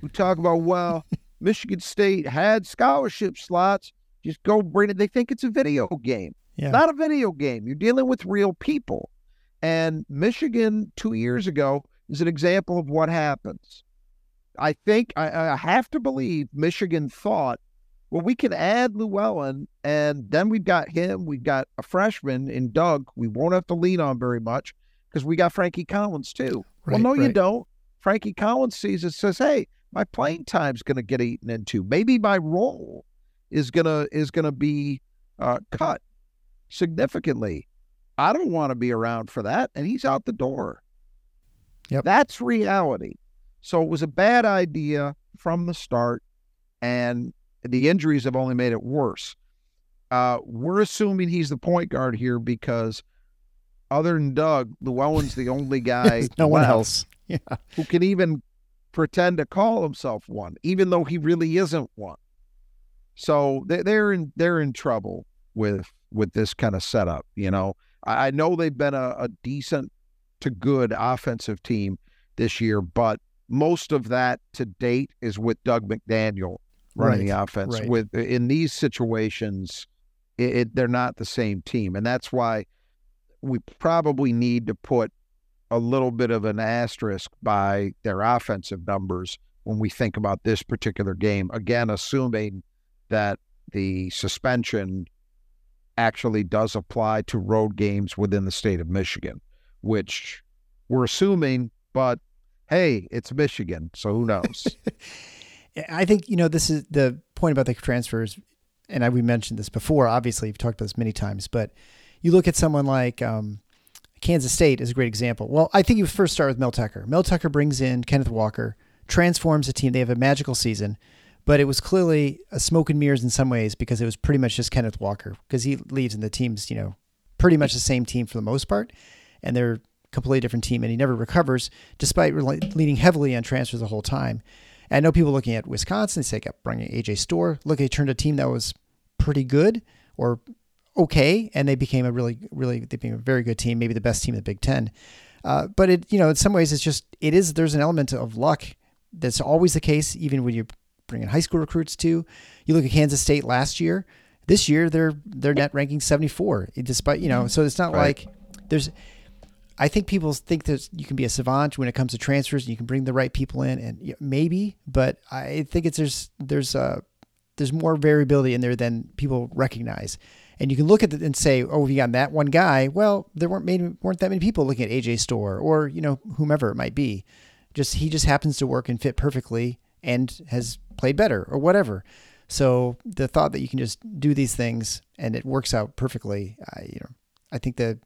who talk about, well, Michigan State had scholarship slots. Just go bring it. They think it's a video game. Yeah. Not a video game. You're dealing with real people. And Michigan two years ago is an example of what happens. I think I, I have to believe Michigan thought, well, we can add Llewellyn, and then we've got him. We've got a freshman in Dug. We won't have to lean on very much because we got Frankie Collins too. Right, well, no, right. you don't. Frankie Collins sees it, says, "Hey, my playing time's going to get eaten into. Maybe my role is gonna is gonna be uh, cut significantly. I don't want to be around for that. And he's out the door. Yep. That's reality. So it was a bad idea from the start. And the injuries have only made it worse. Uh, we're assuming he's the point guard here because other than Dug, Llewellyn's the only guy no one else. Yeah. who can even pretend to call himself one, even though he really isn't one. So they, they're in they're in trouble with with this kind of setup. You know, I, I know they've been a, a decent to good offensive team this year, but most of that to date is with Dug McDaniel running Right, the offense. right. With in these situations, it, it, they're not the same team, and that's why we probably need to put a little bit of an asterisk by their offensive numbers when we think about this particular game. Again, assuming that the suspension actually does apply to road games within the state of Michigan, which we're assuming, but hey, it's Michigan, so who knows? I think you know this is the point about the transfers, and I, we mentioned this before. Obviously, we've talked about this many times, but you look at someone like um, Kansas State is a great example. Well, I think you first start with Mel Tucker. Mel Tucker brings in Kenneth Walker, transforms the team. They have a magical season, but it was clearly a smoke and mirrors in some ways because it was pretty much just Kenneth Walker because he leaves and the team's you know pretty much the same team for the most part, and they're a completely different team, and he never recovers despite leaning heavily on transfers the whole time. And I know people looking at Wisconsin, they say, kept bringing AJ Storr. Look, they turned a team that was pretty good or okay, and they became a really, really, they became a very good team, maybe the best team in the Big Ten. Uh, but it, you know, in some ways, it's just it is. There's an element of luck that's always the case, even when you bring in high school recruits too. You look at Kansas State last year. This year, their their net ranking 74, despite you know. So it's not Right. like there's. I think people think that you can be a savant when it comes to transfers and you can bring the right people in, and maybe, but I think it's there's there's uh there's more variability in there than people recognize. And you can look at it and say, oh, you got that one guy. Well, there weren't made, weren't that many people looking at AJ Storr or you know whomever it might be. Just he just happens to work and fit perfectly and has played better or whatever. So the thought that you can just do these things and it works out perfectly, I you know, I think that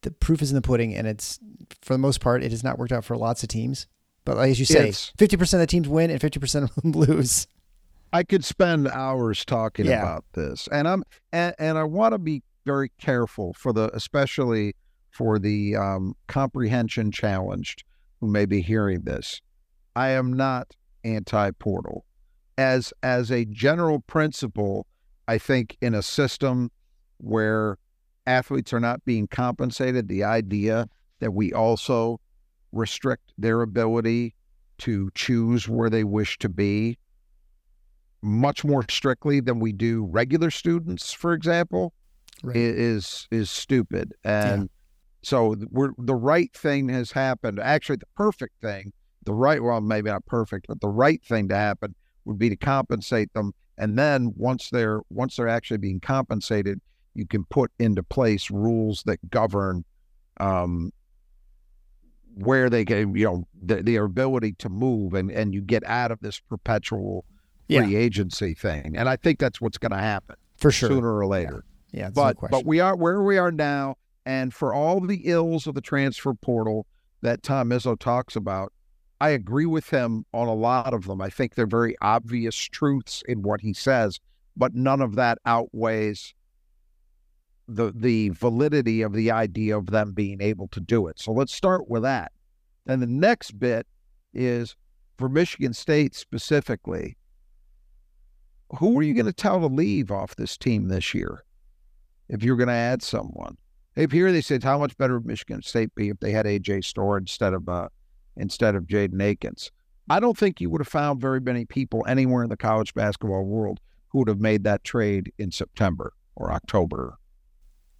the proof is in the pudding, and it's for the most part it has not worked out for lots of teams. But as you say, fifty percent of the teams win and fifty percent of them lose. I could spend hours talking Yeah. about this, and I'm and, and I want to be very careful for the especially for the um, comprehension challenged who may be hearing this. I am not anti-portal. As as a general principle, I think in a system where athletes are not being compensated, the idea that we also restrict their ability to choose where they wish to be much more strictly than we do regular students, for example, Right. is is stupid. And so we're the right thing has happened. Actually, the perfect thing, the right well, maybe not perfect, but the right thing to happen would be to compensate them. And then once they're once they're actually being compensated, you can put into place rules that govern um, where they can, you know, the, their ability to move, and and you get out of this perpetual Yeah. free agency thing. And I think that's what's going to happen for sure. sooner or later. Yeah, no But question. but we are where we are now, and for all the ills of the transfer portal that Tom Izzo talks about, I agree with him on a lot of them. I think they're very obvious truths in what he says, but none of that outweighs the the validity of the idea of them being able to do it. So let's start with that. Then the next bit is for Michigan State specifically. Who are you going to tell to leave off this team this year? If you're going to add someone, if here they said how much better would Michigan State be if they had AJ Storr instead of uh, instead of Jaden Akins? I don't think you would have found very many people anywhere in the college basketball world who would have made that trade in September or October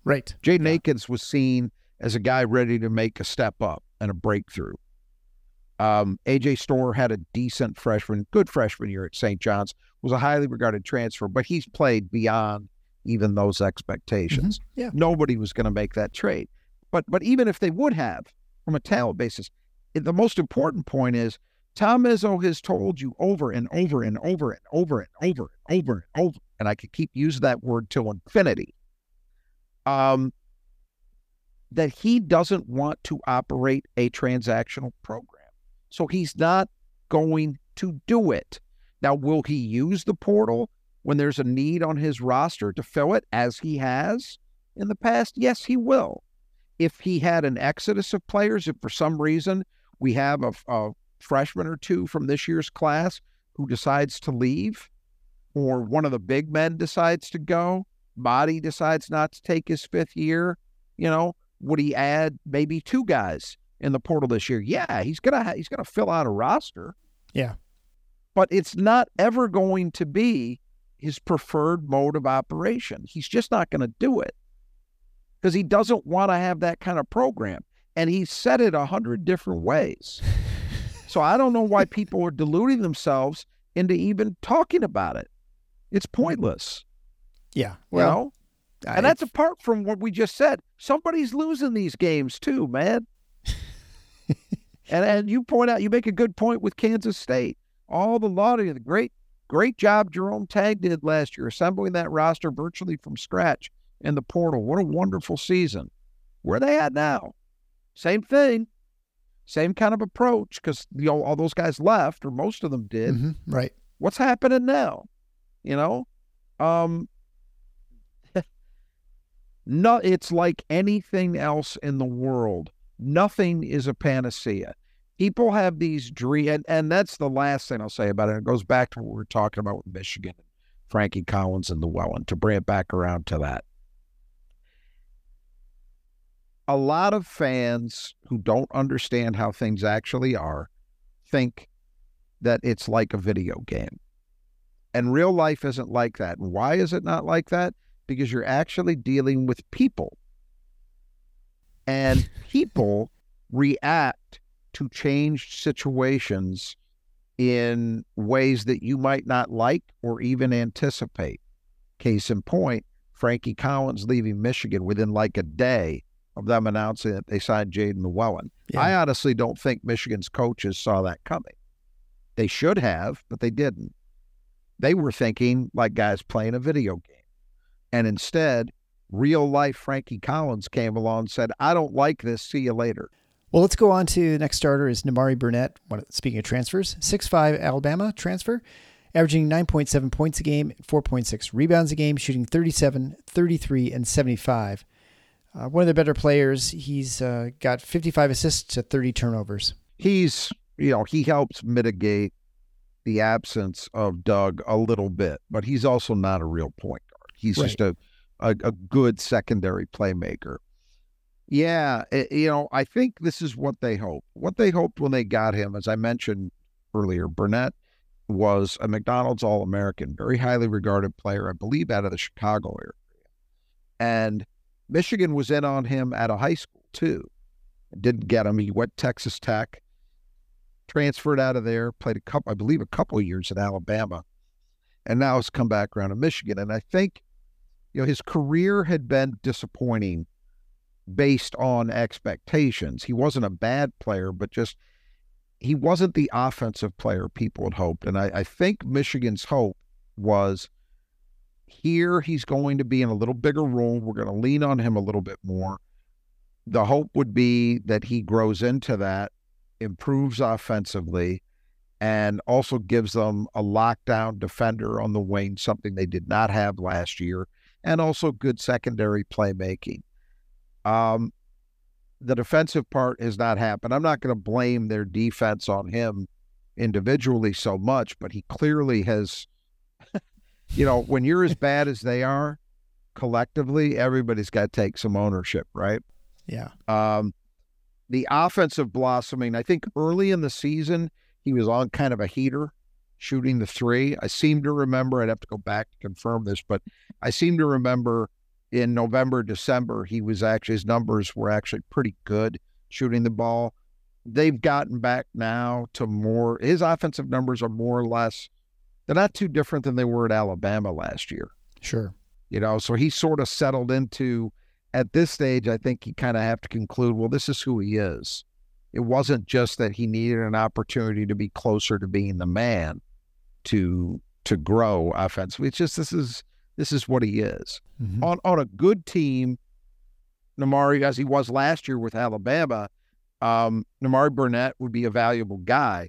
right. Jaden Akins was seen as a guy ready to make a step up and a breakthrough. Um, AJ Storr had a decent freshman, good freshman year at St. John's, was a highly regarded transfer, but he's played beyond even those expectations. Yeah. Nobody was going to make that trade. But but even if they would have, from a talent basis, it- the most important point is Tom Izzo has told you over and over and over and over and over and over and over, and I could keep using that word till infinity um, that he doesn't want to operate a transactional program. So he's not going to do it. Now, will he use the portal when there's a need on his roster to fill it as he has in the past? Yes, he will. If he had an exodus of players, if for some reason we have a, a freshman or two from this year's class who decides to leave, or one of the big men decides to go, Body decides not to take his fifth year, you know, would he add maybe two guys in the portal this year? Yeah, he's gonna ha- he's gonna fill out a roster. Yeah. but it's not ever going to be his preferred mode of operation. He's just not going to do it because he doesn't want to have that kind of program, and he said it a hundred different ways. so I don't know why people are deluding themselves into even talking about it. It's pointless. Yeah. You Well, know? I- And that's apart from what we just said. Somebody's losing these games too, man. and and you point out, you make a good point with Kansas State. All the lauding, the great, great job Jerome Tang did last year, assembling that roster virtually from scratch in the portal. What a wonderful season. Where they at now? Same thing, same kind of approach because you know all those guys left, or most of them did Mhm, right. what's happening now you know um no it's like anything else in the world nothing is a panacea people have these dreams, and, and that's the last thing i'll say about it it goes back to what we were talking about with michigan frankie collins and llewellyn to bring it back around to that a lot of fans who don't understand how things actually are think that it's like a video game. And real life isn't like that. And why is it not like that? Because you're actually dealing with people. And people react to changed situations in ways that you might not like or even anticipate. Case in point, Frankie Collins leaving Michigan within like a day of them announcing that they signed Jaelin Llewellyn. Yeah. I honestly don't think Michigan's coaches saw that coming. They should have, but they didn't. They were thinking like guys playing a video game. And instead, real life Frankie Collins came along and said, I don't like this. See you later. Well, let's go on to the next starter is Nimari Burnett. Speaking of transfers, 6'5 Alabama transfer, averaging 9.7 points a game, 4.6 rebounds a game, shooting 37, 33, and 75. Uh, one of the better players. He's uh, got 55 assists to 30 turnovers. He's, you know, he helps mitigate the absence of Dug a little bit, but he's also not a real point guard. He's Right. just a, a, a good secondary playmaker. Yeah, it- you know, I think this is what they hoped. What they hoped when they got him, as I mentioned earlier, Burnett was a McDonald's All American, very highly regarded player, I believe, out of the Chicago area. And Michigan was in on him at a high school too. Didn't get him. He went Texas Tech, transferred out of there, played a couple, I believe, a couple years at Alabama, and now has come back around to Michigan. And I think, you know, his career had been disappointing based on expectations. He wasn't a bad player, but just he wasn't the offensive player people had hoped. And I, I think Michigan's hope was here he's going to be in a little bigger role. We're going to lean on him a little bit more. The hope would be that he grows into that, improves offensively, and also gives them a lockdown defender on the wing, something they did not have last year, and also good secondary playmaking. Um, the defensive part has not happened. I'm not going to blame their defense on him individually so much, but he clearly has, you know, when you're as bad as they are collectively, everybody's got to take some ownership, right? Yeah. Um, the offensive blossoming, I think early in the season, he was on kind of a heater shooting the three. I seem to remember, I'd have to go back to confirm this, but I seem to remember in November, December, he was actually, his numbers were actually pretty good shooting the ball. They've gotten back now to more, his offensive numbers are more or less, they're not too different than they were at Alabama last year Sure. you know so he sort of settled into at this stage i think you kind of have to conclude well this is who he is it wasn't just that he needed an opportunity to be closer to being the man to to grow offensively it's just this is this is what he is Mhm. on on a good team nimari as he was last year with alabama um nimari burnett would be a valuable guy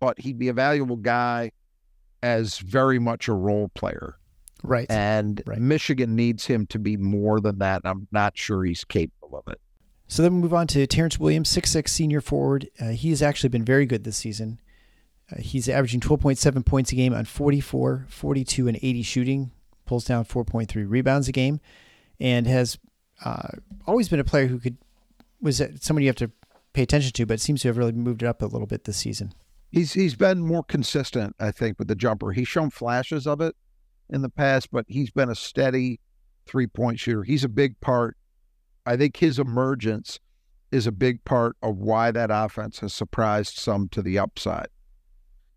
but he'd be a valuable guy as very much a role player Right. and Right. Michigan needs him to be more than that. I'm not sure he's capable of it. So then we move on to Terrance Williams, 6'6 senior forward. Uh, has actually been very good this season. Uh, he's averaging 12.7 points a game on 44, 42, and 80 shooting, pulls down 4.3 rebounds a game, and has uh, always been a player who could, was somebody you have to pay attention to, but seems to have really moved it up a little bit this season. He's he's been more consistent, I think, with the jumper. He's shown flashes of it in the past, but he's been a steady three point shooter. He's a big part. I think his emergence is a big part of why that offense has surprised some to the upside.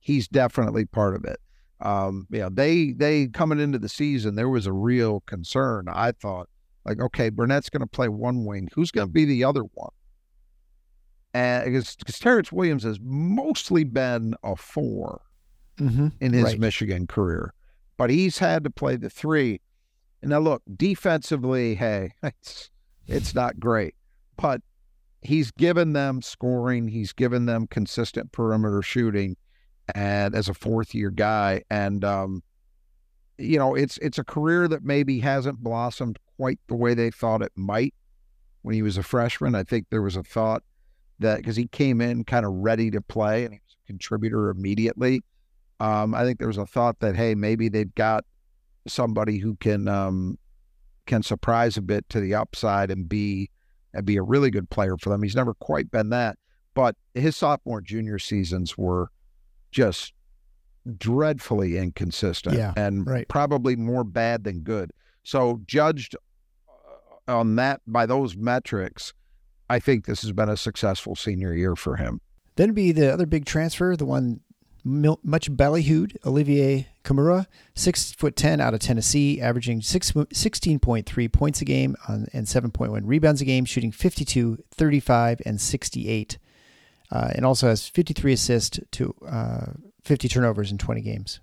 He's definitely part of it. Um, yeah, they they coming into the season, there was a real concern. I thought, like, okay, Burnett's going to play one wing. Who's going to be the other one? And because Terrance Williams has mostly been a four Mm-hmm. in his Right. Michigan career, but he's had to play the three. And now look, defensively, hey, it's it's not great, but he's given them scoring. He's given them consistent perimeter shooting, and as a fourth year guy, and um, you know, it's it's a career that maybe hasn't blossomed quite the way they thought it might when he was a freshman. I think there was a thought that because he came in kind of ready to play and he was a contributor immediately. Um, I think there was a thought that hey, maybe they've got somebody who can um, can surprise a bit to the upside and be and be a really good player for them. He's never quite been that, but his sophomore junior seasons were just dreadfully inconsistent Yeah, and right. probably more bad than good. So judged uh, on that by those metrics, I think this has been a successful senior year for him. Then be the other big transfer, the one mil- much ballyhooed, Olivier Nkamhoua, six foot ten out of Tennessee, averaging six, 16.3 points a game on, and 7.1 rebounds a game, shooting 52, 35, and 68. Uh, and also has 53 assists to uh, 50 turnovers in 20 games.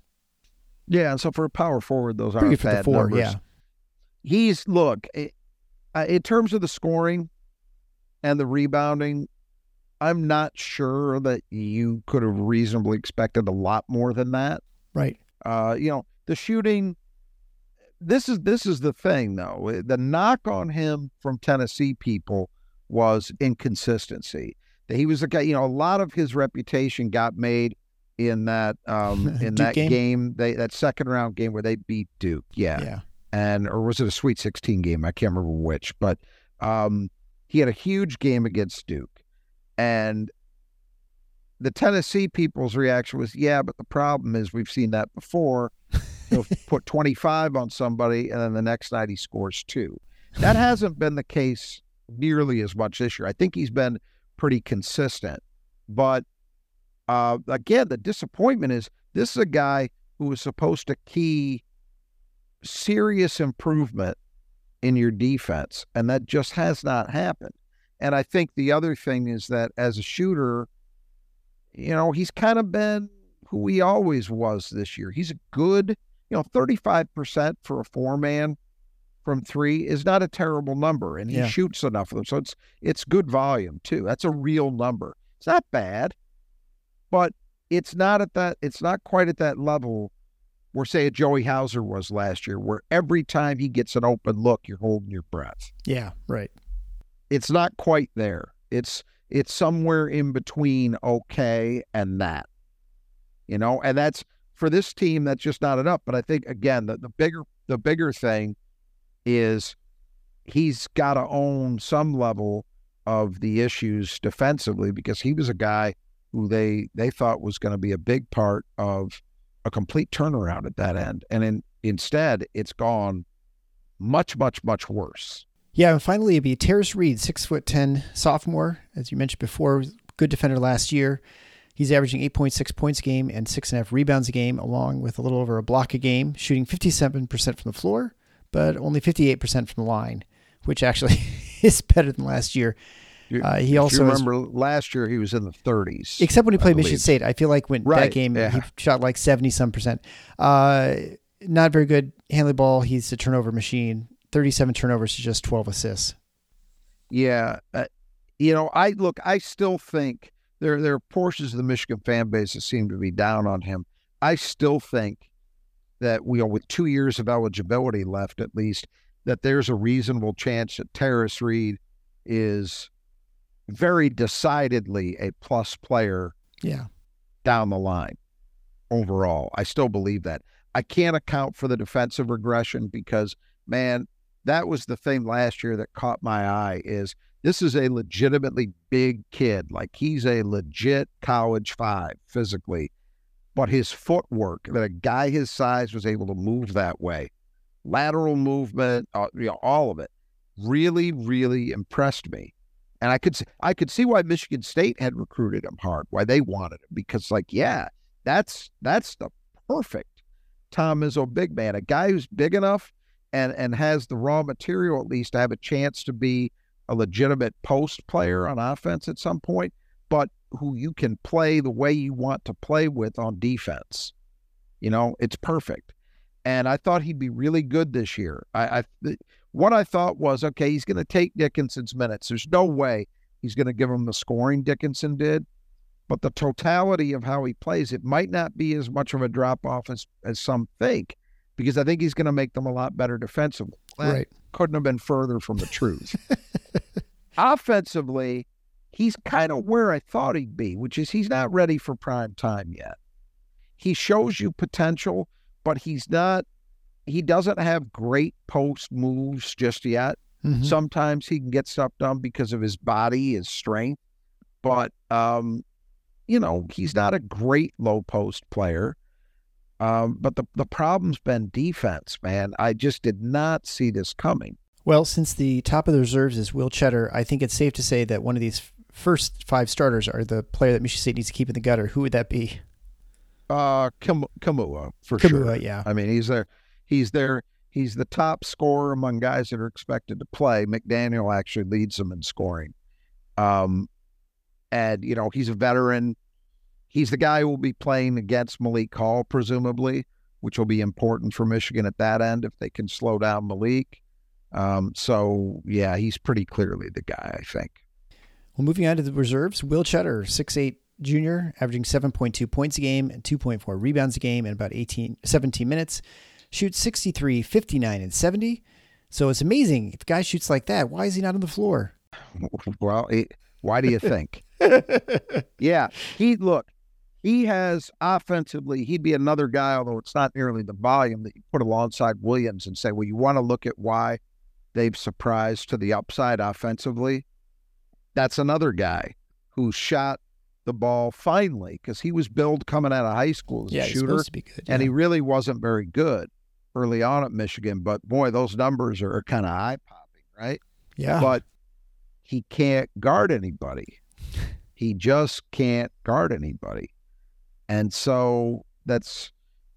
Yeah, and so for a power forward, those good for the bad four, numbers. yeah. He's look eh, uh, in terms of the scoring and the rebounding. I'm not sure that you could have reasonably expected a lot more than that. Right. Uh, you know, the shooting. This is this is the thing, though. The knock on him from Tennessee people was inconsistency. That he was a guy. You know, a lot of his reputation got made in that um, in that game? game. They that second round game where they beat Duke. Yeah, Yeah. and or was it a Sweet 16 game? I can't remember which, but um, he had a huge game against Duke, and the Tennessee people's reaction was, "Yeah, but the problem is we've seen that before. He'll put 25 on somebody, and then the next night he scores two. That hasn't been the case nearly as much this year. I think he's been pretty consistent, but uh, again, the disappointment is this is a guy who was supposed to key serious improvement in your defense, and that just has not happened. And I think the other thing is that as a shooter, you know, he's kind of been who he always was this year. He's a good, you know, 35% for a four man from three is not a terrible number, and he Yeah. shoots enough of them. So it's it's good volume too. That's a real number. It's not bad, but it's not at that. It's not quite at that level where say a Joey Hauser was last year, where every time he gets an open look, you're holding your breath. Yeah. Right. It's not quite there. It's it's somewhere in between okay and that. You know, and that's for this team that's just not enough. But I think again, the, the bigger the bigger thing is he's got to own some level of the issues defensively because he was a guy who they they thought was going to be a big part of a complete turnaround at that end, and in, instead it's gone much much much worse. Yeah, and finally it'd be Tarris Reed, six foot ten sophomore, as you mentioned before, good defender last year. He's averaging eight point six points a game and six and a half rebounds a game, along with a little over a block a game, shooting fifty seven percent from the floor, but only fifty eight percent from the line, which actually is better than last year. Uh, he if also you has- remember last year he was in the 30s. except when he played Michigan. State. I feel like when that Right, game he shot like seventy some percent. Uh, not very good handling ball. He's a turnover machine. Thirty seven turnovers to just twelve assists. Yeah, uh, you know, I look. I still think there there are portions of the Michigan fan base that seem to be down on him. I still think that we, know, with two years of eligibility left, at least, that there's a reasonable chance that Tarris Reed is very decidedly a plus player Yeah. down the line overall. I still believe that. I can't account for the defensive regression because man, that was the thing last year that caught my eye is this is a legitimately big kid. Like he's a legit college 5 physically. But his footwork that a guy his size was able to move that way. Lateral movement, uh, you know, all of it really really impressed me. And I could see, I could see why Michigan State had recruited him hard, why they wanted him because like yeah, that's that's the perfect Tom Izzo big man, a guy who's big enough and and has the raw material at least to have a chance to be a legitimate post player on offense at some point, but who you can play the way you want to play with on defense. You know, it's perfect. And I thought he'd be really good this year. I, I th- what I thought was okay, he's going to take Dickinson's minutes. There's no way he's going to give him the scoring Dickinson did, but the totality of how he plays, it might not be as much of a drop off as, as some think, because I think he's going to make them a lot better defensively. That Right. couldn't have been further from the truth. Offensively, he's kind of where I thought he'd be, which is he's not ready for prime time yet. He shows you potential, but he's not, he doesn't have great post moves just yet. Mhm. Sometimes he can get stuff done because of his body, his strength, but um, you know, he's not a great low post player. Um, but the the problem's been defense, man. I just did not see this coming. Well, since the top of the reserves is Will Tschetter, I think it's safe to say that one of these first five starters are the player that Michigan State needs to keep in the gutter. Who would that be? Uh, Kim, Nkamhoua for Nkamhoua, sure. yeah. I mean, he's there. He's there. He's the top scorer among guys that are expected to play. McDaniel actually leads them in scoring. Um, and you know he's a veteran. He's the guy who will be playing against Malik Hall, presumably, which will be important for Michigan at that end if they can slow down Malik. Um, so yeah, he's pretty clearly the guy, I think. Well, moving on to the reserves, Will Tschetter, six eight junior, averaging 7.2 points a game and 2.4 rebounds a game in about 18, 17 minutes. Shoots 63, 59, and 70. So it's amazing. If the guy shoots like that, why is he not on the floor? Well, he, why do you think? yeah, he look. He has offensively. He'd be another guy, although it's not nearly the volume that you put alongside Williams and say, well, you want to look at why they've surprised to the upside offensively. That's another guy who shot the ball finely because he was billed coming out of high school as Yeah, a shooter, supposed to be good. and he really wasn't very good early on at Michigan. But boy, those numbers are kind of eye popping, right? yeah. but he can't guard anybody. He just can't guard anybody. And so that's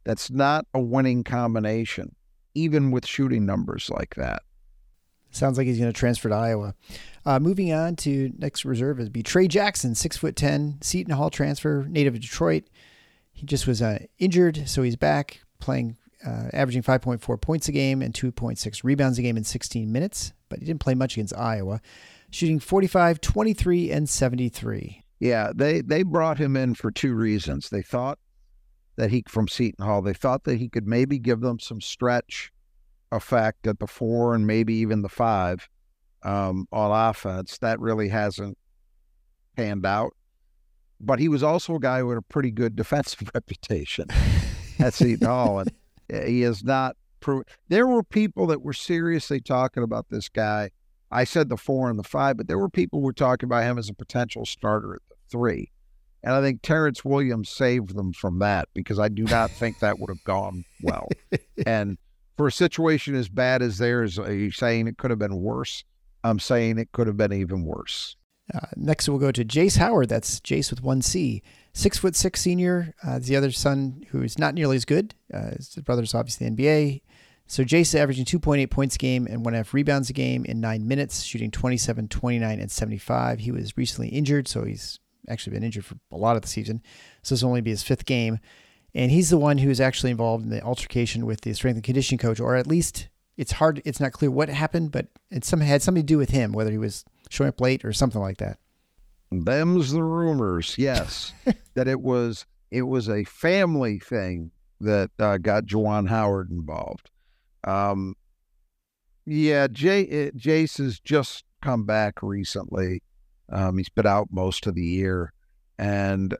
that's not a winning combination, even with shooting numbers like that. Sounds like he's going to transfer to Iowa. Uh, moving on to next reserve is be Tray Jackson, six foot ten, Seton Hall transfer, native of Detroit. He just was uh, injured, so he's back playing, uh, averaging 5.4 points a game and 2.6 rebounds a game in 16 minutes. But he didn't play much against Iowa, shooting 45, 23, and 73. Yeah, they they brought him in for two reasons. They thought that he from Seton Hall, they thought that he could maybe give them some stretch effect at the four and maybe even the five um, on offense. That really hasn't panned out. But he was also a guy with a pretty good defensive reputation at Seton Hall, and he is not. Pro- there were people that were seriously talking about this guy. I said the four and the five, but there were people who were talking about him as a potential starter at the three. And I think Terrance Williams saved them from that because I do not think that would have gone well. and for a situation as bad as theirs, are you saying it could have been worse? I'm saying it could have been even worse. Uh, next, we'll go to Jace Howard. That's Jace with one C. Six foot six senior. Uh, the other son who is not nearly as good. Uh, his brother's obviously NBA. So Jace averaging 2.8 points a game and one and a half rebounds a game in nine minutes, shooting 27, 29, and 75. He was recently injured, so he's actually been injured for a lot of the season. So this will only be his fifth game. And he's the one who is actually involved in the altercation with the strength and conditioning coach, or at least it's hard, it's not clear what happened, but it some, had something to do with him, whether he was showing up late or something like that. Them's the rumors, yes, that it was it was a family thing that uh, got Juwan Howard involved. Um, yeah, Jay uh, Jace has just come back recently. Um, he's been out most of the year, and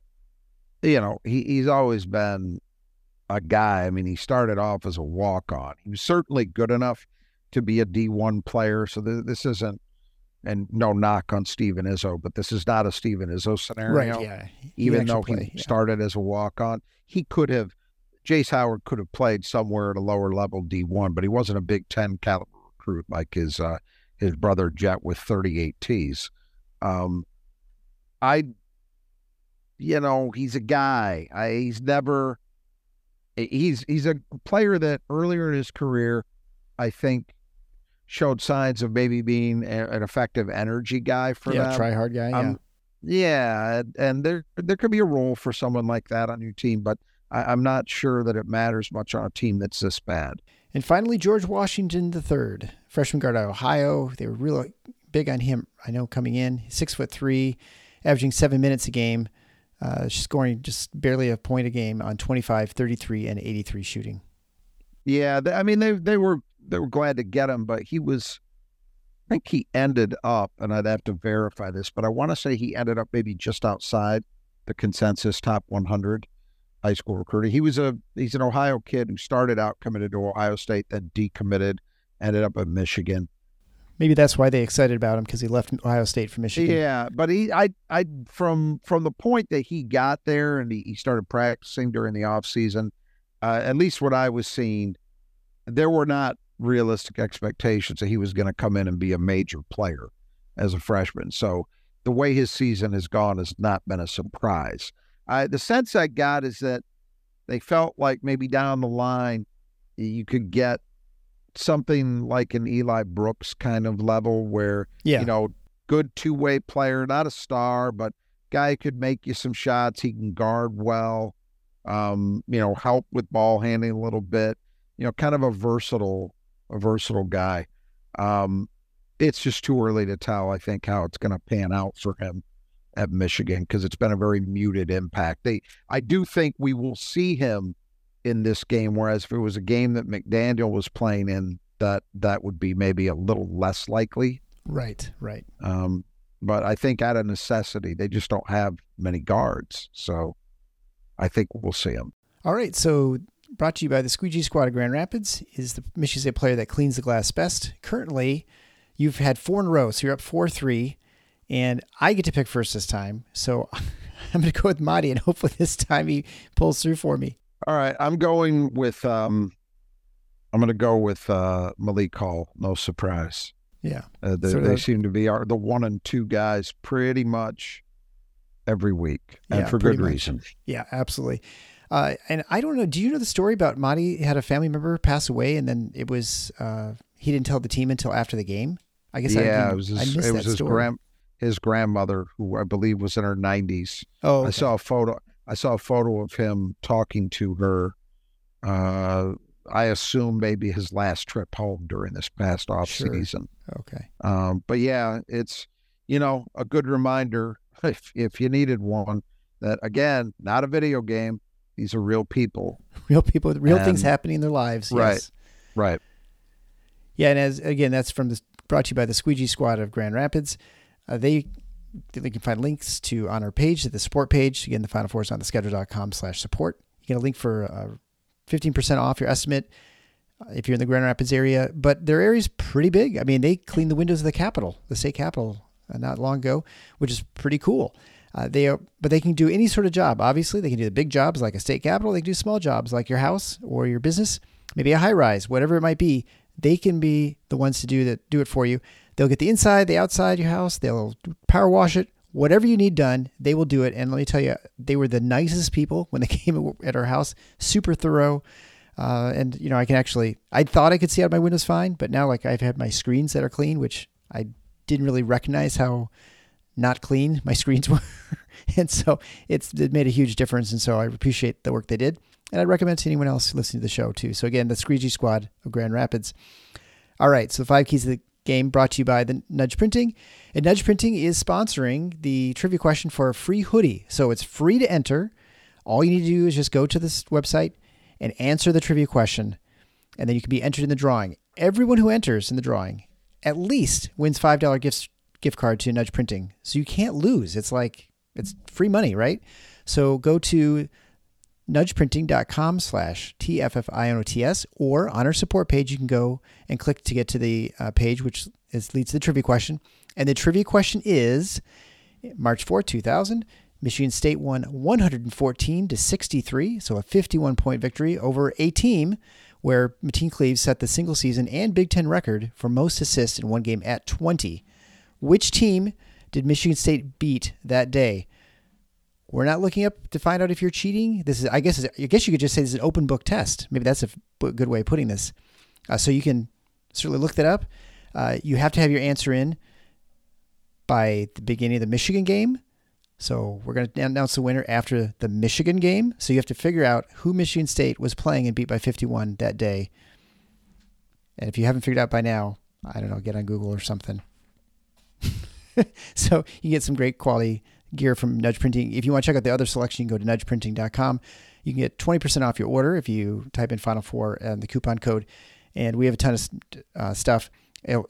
you know he, he's always been a guy. I mean, he started off as a walk on. He was certainly good enough to be a D one player. So th- this isn't, and no knock on Steven Izzo, but this is not a Steven Izzo scenario Right, Yeah. He even though play, he yeah. started as a walk on. He could have, Jace Howard could have played somewhere at a lower level D1, but he wasn't a Big Ten caliber recruit like his uh, his brother Jett with 38 Ts. Um, I, you know, he's a guy. I, he's never, he's he's a player that earlier in his career, I think, showed signs of maybe being a, an effective energy guy for yeah, them. try hard guy. Yeah. Um, yeah, and- and there there could be a role for someone like that on your team, but I, I'm not sure that it matters much on a team that's this bad. And finally, George Washington III, freshman guard out of Ohio. They were really big on him. I know coming in, six foot three, averaging seven minutes a game, uh, scoring just barely a point a game on 25, 33, and 83 shooting. Yeah, th- I mean they they were they were glad to get him, but he was. I think he ended up, and I'd have to verify this, but I want to say he ended up maybe just outside the consensus top 100 high school recruiting. He was a he's an Ohio kid who started out committed to Ohio State, then decommitted, ended up at Michigan. Maybe that's why they excited about him because he left Ohio State for Michigan. Yeah, but he, I, I, from from the point that he got there and he, he started practicing during the off season, uh, at least what I was seeing, there were not realistic expectations that he was going to come in and be a major player as a freshman. So the way his season has gone has not been a surprise. The sense I got is that they felt like maybe down the line you could get something like an Eli Brooks kind of level where, Yeah. you know, good two way player, not a star, but guy could make you some shots. He can guard well, um, you know, help with ball handling a little bit, you know, kind of a versatile, a versatile guy. Um, it's just too early to tell, I think, how it's going to pan out for him at Michigan because it's been a very muted impact. They, I do think we will see him in this game, whereas if it was a game that McDaniel was playing in, that that would be maybe a little less likely. Right, right. Um, but I think out of necessity, they just don't have many guards, so I think we'll see them. All right, so brought to you by the Squeegee Squad of Grand Rapids is the Michigan State player that cleans the glass best. Currently, you've had four in a row, so you're up four three, and I get to pick first this time. So I'm going to go with Marty, and hopefully this time he pulls through for me. All right, I'm going with um, I'm going to go with uh, Malik Hall. No surprise. Yeah, Uh, they, So they seem to be our, the one and two guys pretty much every week, and Yeah, for good much. reason. yeah, absolutely. Uh, and I don't know. Do you know the story about Marty had a family member pass away, and then it was uh, he didn't tell the team until after the game? I guess I yeah, didn't- it was I his, missed it was that his story. grand his grandmother, who I believe was in her 90s. Oh, I saw a photo. I saw a photo of him talking to her. Uh, I assume maybe his last trip home during this past off Sure. season. okay. Um, but yeah, it's you know a good reminder if if you needed one that again, not a video game. These are real people. Real people, with real things happening in their lives. Right. Yes. Right. Yeah, and as again, that's from the brought to you by the Squeegee Squad of Grand Rapids. Uh, they they can find links to on our page at the support page. Again, the Final Four is on the schedule.com slash support. You get a link for uh, fifteen percent off your estimate uh, if you're in the Grand Rapids area. But their area's pretty big. I mean, they cleaned the windows of the Capitol, the state Capitol, uh, not long ago, which is pretty cool. Uh, they are, but they can do any sort of job. Obviously, they can do the big jobs like a state capitol. They can do small jobs like your house or your business, maybe a high rise, whatever it might be. They can be the ones to do that, do it for you. They'll get the inside, the outside of your house. They'll power wash it, whatever you need done. They will do it. And let me tell you, they were the nicest people when they came at our house. Super thorough. Uh, and you know, I can actually, I thought I could see out my windows fine, but now like I've had my screens that are clean, which I didn't really recognize how not clean my screens were. and so it's it made a huge difference. And so I appreciate the work they did. And I'd recommend to anyone else listening to the show too. So again, the Squeegee Squad of Grand Rapids. All right. So the five keys of the game brought to you by the Nudge Printing. And Nudge Printing is sponsoring the trivia question for a free hoodie. So it's free to enter. All you need to do is just go to this website and answer the trivia question. And then you can be entered in the drawing. Everyone who enters in the drawing at least wins $5 gift, gift card to Nudge Printing. So you can't lose. It's like, it's free money, right? So go to nudgeprinting.com slash TFFINOTS or on our support page, you can go and click to get to the uh, page, which is, leads to the trivia question. And the trivia question is March 4, 2000, Michigan State won 114 to 63, so a 51 point victory over a team where Mateen Cleaves set the single season and Big Ten record for most assists in one game at 20. Which team did Michigan State beat that day? We're not looking up to find out if you're cheating. This is, I guess, I guess you could just say this is an open book test. Maybe that's a good way of putting this. Uh, so you can certainly look that up. Uh, you have to have your answer in by the beginning of the Michigan game. So we're going to announce the winner after the Michigan game. So you have to figure out who Michigan State was playing and beat by 51 that day. And if you haven't figured out by now, I don't know, get on Google or something. so you get some great quality gear from Nudge Printing. If you want to check out the other selection, you can go to nudgeprinting.com. You can get 20% off your order if you type in Final Four and the coupon code. And we have a ton of uh, stuff.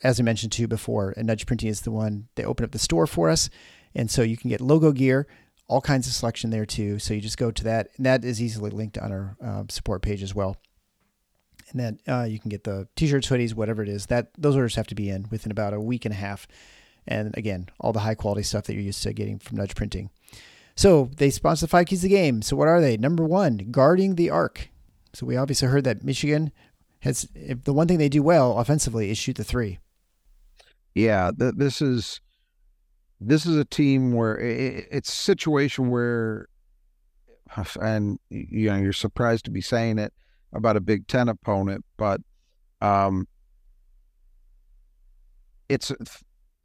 As I mentioned to you before, and Nudge Printing is the one they open up the store for us. And so you can get logo gear, all kinds of selection there too. So you just go to that, and that is easily linked on our uh, support page as well. And then uh, you can get the t-shirts, hoodies, whatever it is. That those orders have to be in within about a week and a half. And again, all the high quality stuff that you're used to getting from Nudge Printing. So they sponsor the five keys of the game. So what are they? Number one, guarding the arc. So we obviously heard that Michigan has the one thing they do well offensively is shoot the three. Yeah, th- this is this is a team where it, it's a situation where, and you know, you're surprised to be saying it about a Big Ten opponent, but um, it's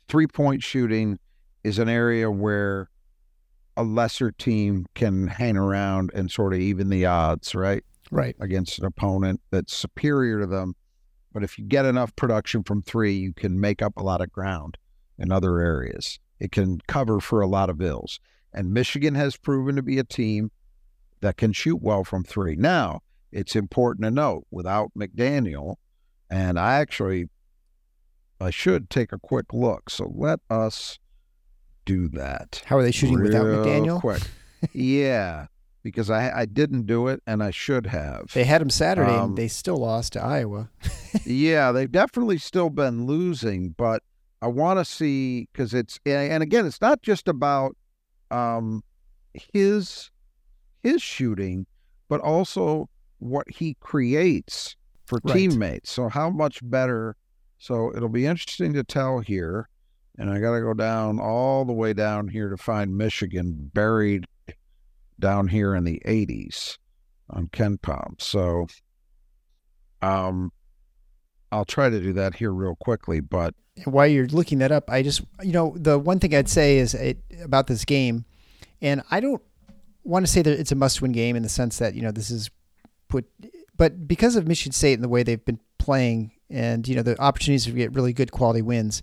three point shooting is an area where a lesser team can hang around and sort of even the odds, right? Right. Against an opponent that's superior to them. But if you get enough production from three, you can make up a lot of ground in other areas. It can cover for a lot of ills. And Michigan has proven to be a team that can shoot well from three. Now, it's important to note without McDaniel, and I actually I should take a quick look. So let us do that. How are they shooting without McDaniel? Quick. yeah, because I I didn't do it and I should have. They had him Saturday Um, and they still lost to Iowa. yeah, they've definitely still been losing, but I want to see because it's and again, it's not just about um his his shooting, but also what he creates for Right. teammates. So how much better? So it'll be interesting to tell here, and I got to go down all the way down here to find Michigan buried down here in the 80s on KenPom. So um I'll try to do that here real quickly, but While you're looking that up, I just you know the one thing I'd say is it, about this game, and I don't want to say that it's a must-win game in the sense that you know this is put, but because of Michigan State and the way they've been playing, and you know the opportunities to get really good quality wins,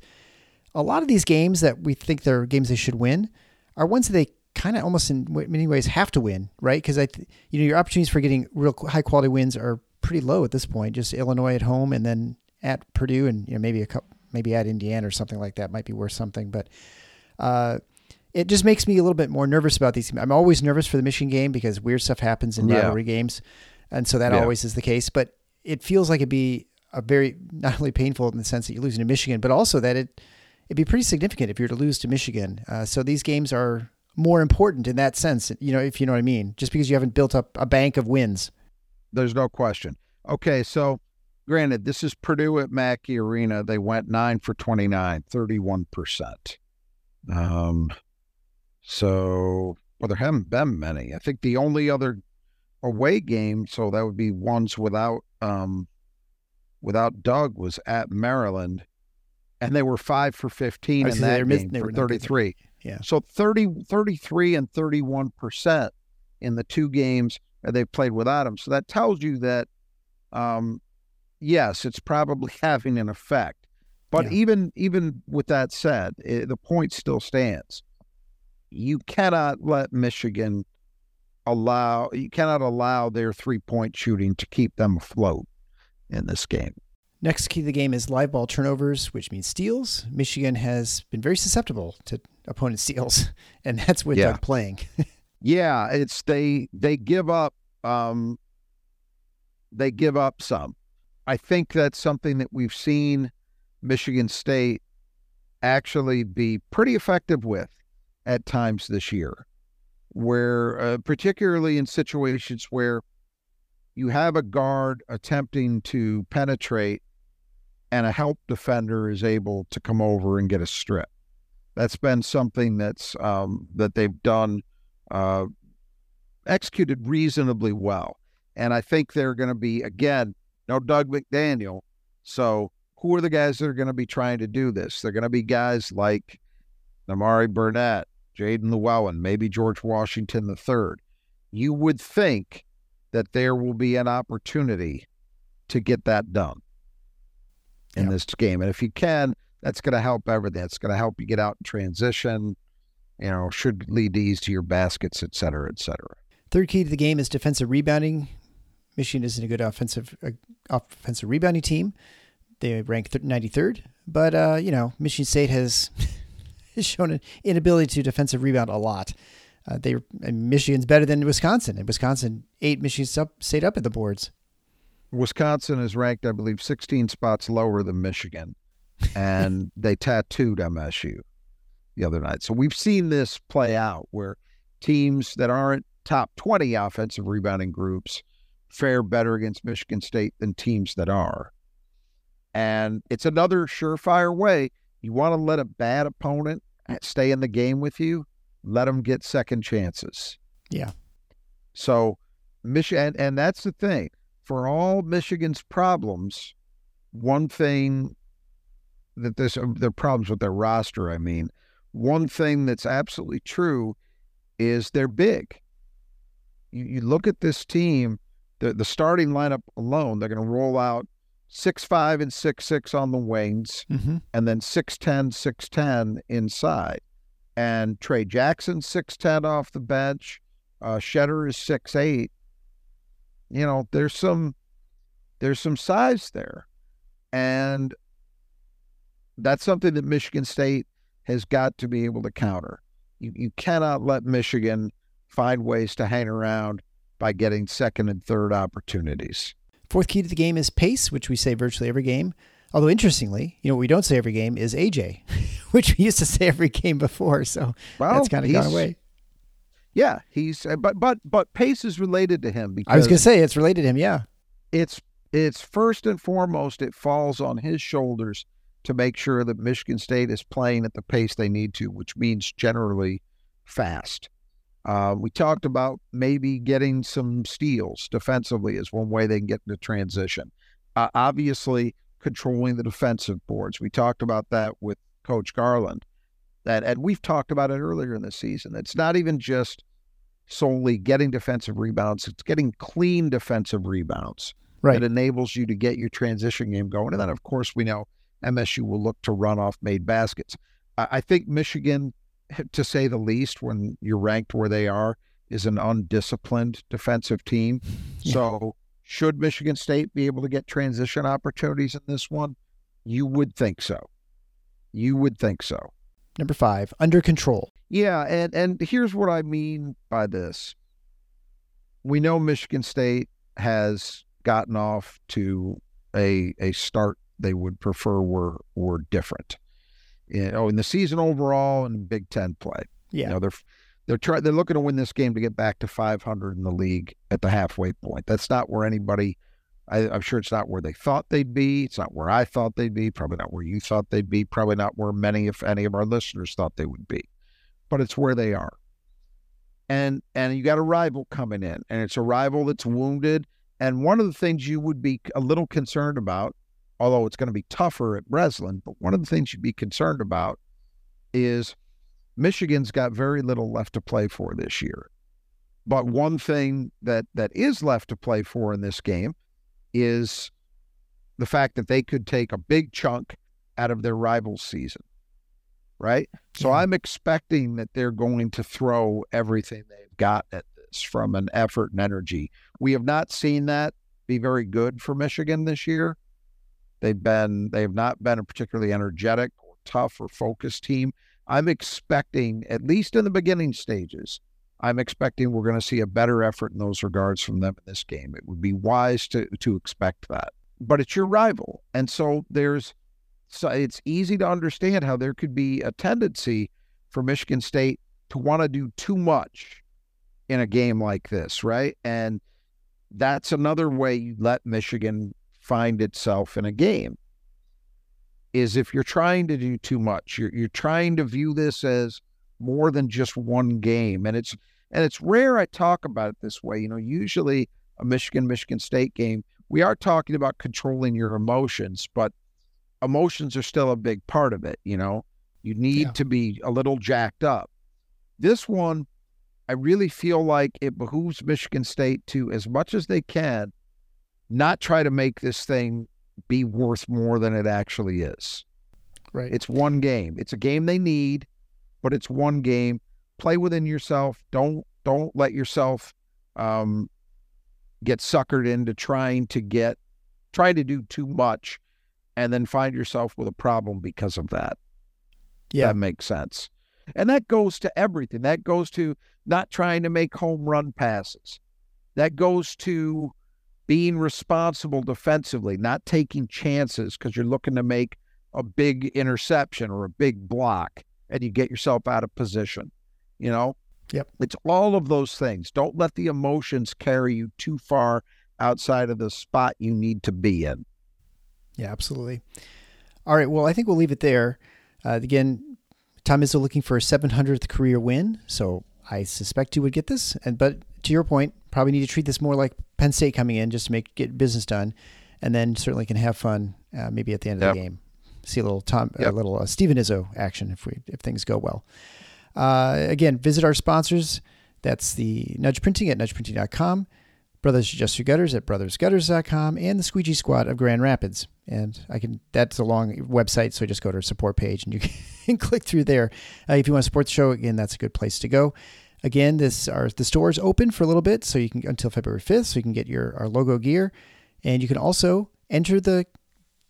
a lot of these games that we think they're games they should win are ones that they kind of almost in many ways have to win, right? Because I, th- you know, your opportunities for getting real high quality wins are pretty low at this point. Just Illinois at home and then at Purdue and you know maybe a couple, maybe at Indiana or something like that might be worth something. But uh, it just makes me a little bit more nervous about these. I'm always nervous for the Michigan game because weird stuff happens in Yeah. rivalry games, and so that Yeah. always is the case. But it feels like it'd be a very not only painful in the sense that you're losing to Michigan, but also that it it'd be pretty significant if you were to lose to Michigan. Uh, so these games are more important in that sense, you know, if you know what I mean. Just because you haven't built up a bank of wins. there's no question. Okay, so granted, this is Purdue at Mackey Arena. They went 9 for 29, 31%. Um so well there haven't been many. I think the only other away game, so that would be ones without um without Dug was at Maryland and they were 5 for 15 I in was gonna say that game they for were not good. 33. Yeah. So 30, 33 and 31% in the two games they've played without him. So that tells you that, um, yes, it's probably having an effect. But Yeah. even even with that said, i the point still stands. You cannot let Michigan allow you cannot allow their three point shooting to keep them afloat in this game. Next key to the game is live ball turnovers, which means steals. Michigan has been very susceptible to opponent steals, and that's with Yeah. Dug playing. Yeah, it's they they give up um they give up some. I think that's something that we've seen Michigan State actually be pretty effective with at times this year. Where uh, particularly in situations where you have a guard attempting to penetrate and a help defender is able to come over and get a strip. That's been something that's um, that they've done uh, executed reasonably well. And I think they're going to be, again, no Dug McDaniel. So who are the guys that are going to be trying to do this? They're going to be guys like Nimari Burnett, Jaelin Llewellyn, maybe George Washington III. You would think that there will be an opportunity to get that done in Yeah. this game. And if you can, that's going to help everything. It's going to help you get out in transition you know, should lead these to easier baskets, et cetera, et cetera. Third key to the game is defensive rebounding. Michigan isn't a good offensive uh, offensive rebounding team. They rank th- 93rd, but uh, you know Michigan State has has shown an inability to defensive rebound a lot. Uh, they and Michigan's better than Wisconsin, and Wisconsin ate Michigan St- State up at the boards. Wisconsin is ranked, I believe, 16 spots lower than Michigan, and they tattooed MSU the other night. So we've seen this play out where teams that aren't top 20 offensive rebounding groups fare better against Michigan State than teams that are. And it's another surefire way. You want to let a bad opponent stay in the game with you, let them get second chances. Yeah. So, Michigan, and that's the thing. For all Michigan's problems, one thing that there's their problems with their roster, I mean, one thing that's absolutely true is they're big. You, you look at this team, the, the starting lineup alone, they're going to roll out six five and six six on the wings, mm-hmm. and then 6'10, 6'10 inside. And Tray Jackson, 6'10 off the bench. Uh, Tschetter is six eight. You know, there's some there's some size there. And that's something that Michigan State has got to be able to counter. You, you cannot let Michigan find ways to hang around by getting second and third opportunities. Fourth key to the game is pace, which we say virtually every game. Although interestingly, you know what we don't say every game is AJ, which we used to say every game before. So well, that's kind of gone away. Yeah, he's uh, but but but pace is related to him because I was going to say it's related to him. Yeah, it's it's first and foremost it falls on his shoulders to make sure that Michigan State is playing at the pace they need to, which means generally fast. Uh, we talked about maybe getting some steals defensively is one way they can get into transition. Uh, obviously, controlling the defensive boards. We talked about that with Coach Garland. That and we've talked about it earlier in the season. It's not even just solely getting defensive rebounds; it's getting clean defensive rebounds right. that enables you to get your transition game going. And then, of course, we know MSU will look to run off made baskets. I think Michigan, to say the least, when you're ranked where they are, is an undisciplined defensive team. Yeah. So, should Michigan State be able to get transition opportunities in this one? You would think so. You would think so. Number five, under control. Yeah, and and here's what I mean by this. We know Michigan State has gotten off to a a start they would prefer were were different. You know, in the season overall and Big Ten play. Yeah. You know, they're they're trying they're looking to win this game to get back to 500 in the league at the halfway point. That's not where anybody. I, am sure it's not where they thought they'd be. It's not where I thought they'd be. Probably not where you thought they'd be. Probably not where many, if any, of our listeners thought they would be. But it's where they are. And and you got a rival coming in, and it's a rival that's wounded. And one of the things you would be a little concerned about although it's going to be tougher at Breslin. But one of the things you'd be concerned about is Michigan's got very little left to play for this year. But one thing that that is left to play for in this game is the fact that they could take a big chunk out of their rival season. Right? So I'm expecting that they're going to throw everything they've got at this from an effort and energy. We have not seen that be very good for Michigan this year. They've been they have not been a particularly energetic or tough or focused team. I'm expecting, at least in the beginning stages, I'm expecting we're going to see a better effort in those regards from them in this game. It would be wise to to expect that. But it's your rival. And so there's so it's easy to understand how there could be a tendency for Michigan State to want to do too much in a game like this, right? And that's another way you let Michigan find itself in a game is if you're trying to do too much you're, you're trying to view this as more than just one game. And it's and it's rare i talk about it this way. You know usually a michigan michigan state game we are talking about controlling your emotions but emotions are still a big part of it you know? You need yeah. to be a little jacked up. This one i really feel like it behooves michigan state to as much as they can not try to make this thing be worth more than it actually is. Right. It's one game. It's a game they need, but it's one game. Play within yourself. Don't don't let yourself um, get suckered into trying to get trying to do too much and then find yourself with a problem because of that. Yeah. That makes sense. And that goes to everything. That goes to not trying to make home run passes. That goes to being responsible defensively, not taking chances because you're looking to make a big interception or a big block and you get yourself out of position. You know? Yep. It's all of those things. Don't let the emotions carry you too far outside of the spot you need to be in. Yeah, absolutely. All right. Well, I think we'll leave it there. Uh, again, Tom Izzo looking for a 700th career win, so I suspect you would get this. And but to your point, probably need to treat this more like Penn State coming in just to make get business done, and then certainly can have fun uh, maybe at the end of Yep. the game. See a little Tom, a little uh, Steven Izzo action if we if things go well. Uh, again, visit our sponsors. That's the Nudge Printing at nudgeprinting.com, Brothers That Just Do Gutters at brothersgutters.com, and the Squeegee Squad of Grand Rapids. And I can that's a long website, so just go to our support page and you can click through there. Uh, if you want to support the show, again, that's a good place to go. Again, this the store is open for a little bit, so you can until February fifth, so you can get your our logo gear, and you can also enter the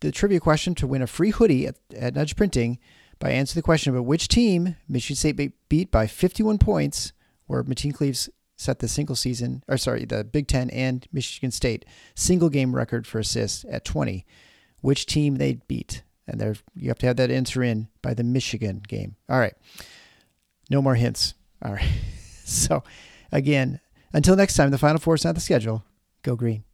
the trivia question to win a free hoodie at, at Nudge Printing by answering the question about which team Michigan State beat by 51 points, where Mateen Cleaves set the single season, or sorry, the Big Ten and Michigan State single game record for assists at 20. Which team they beat, and there you have to have that answer in by the Michigan game. All right, no more hints. All right, so again, until next time, the Final Four is not the schedule. Go green.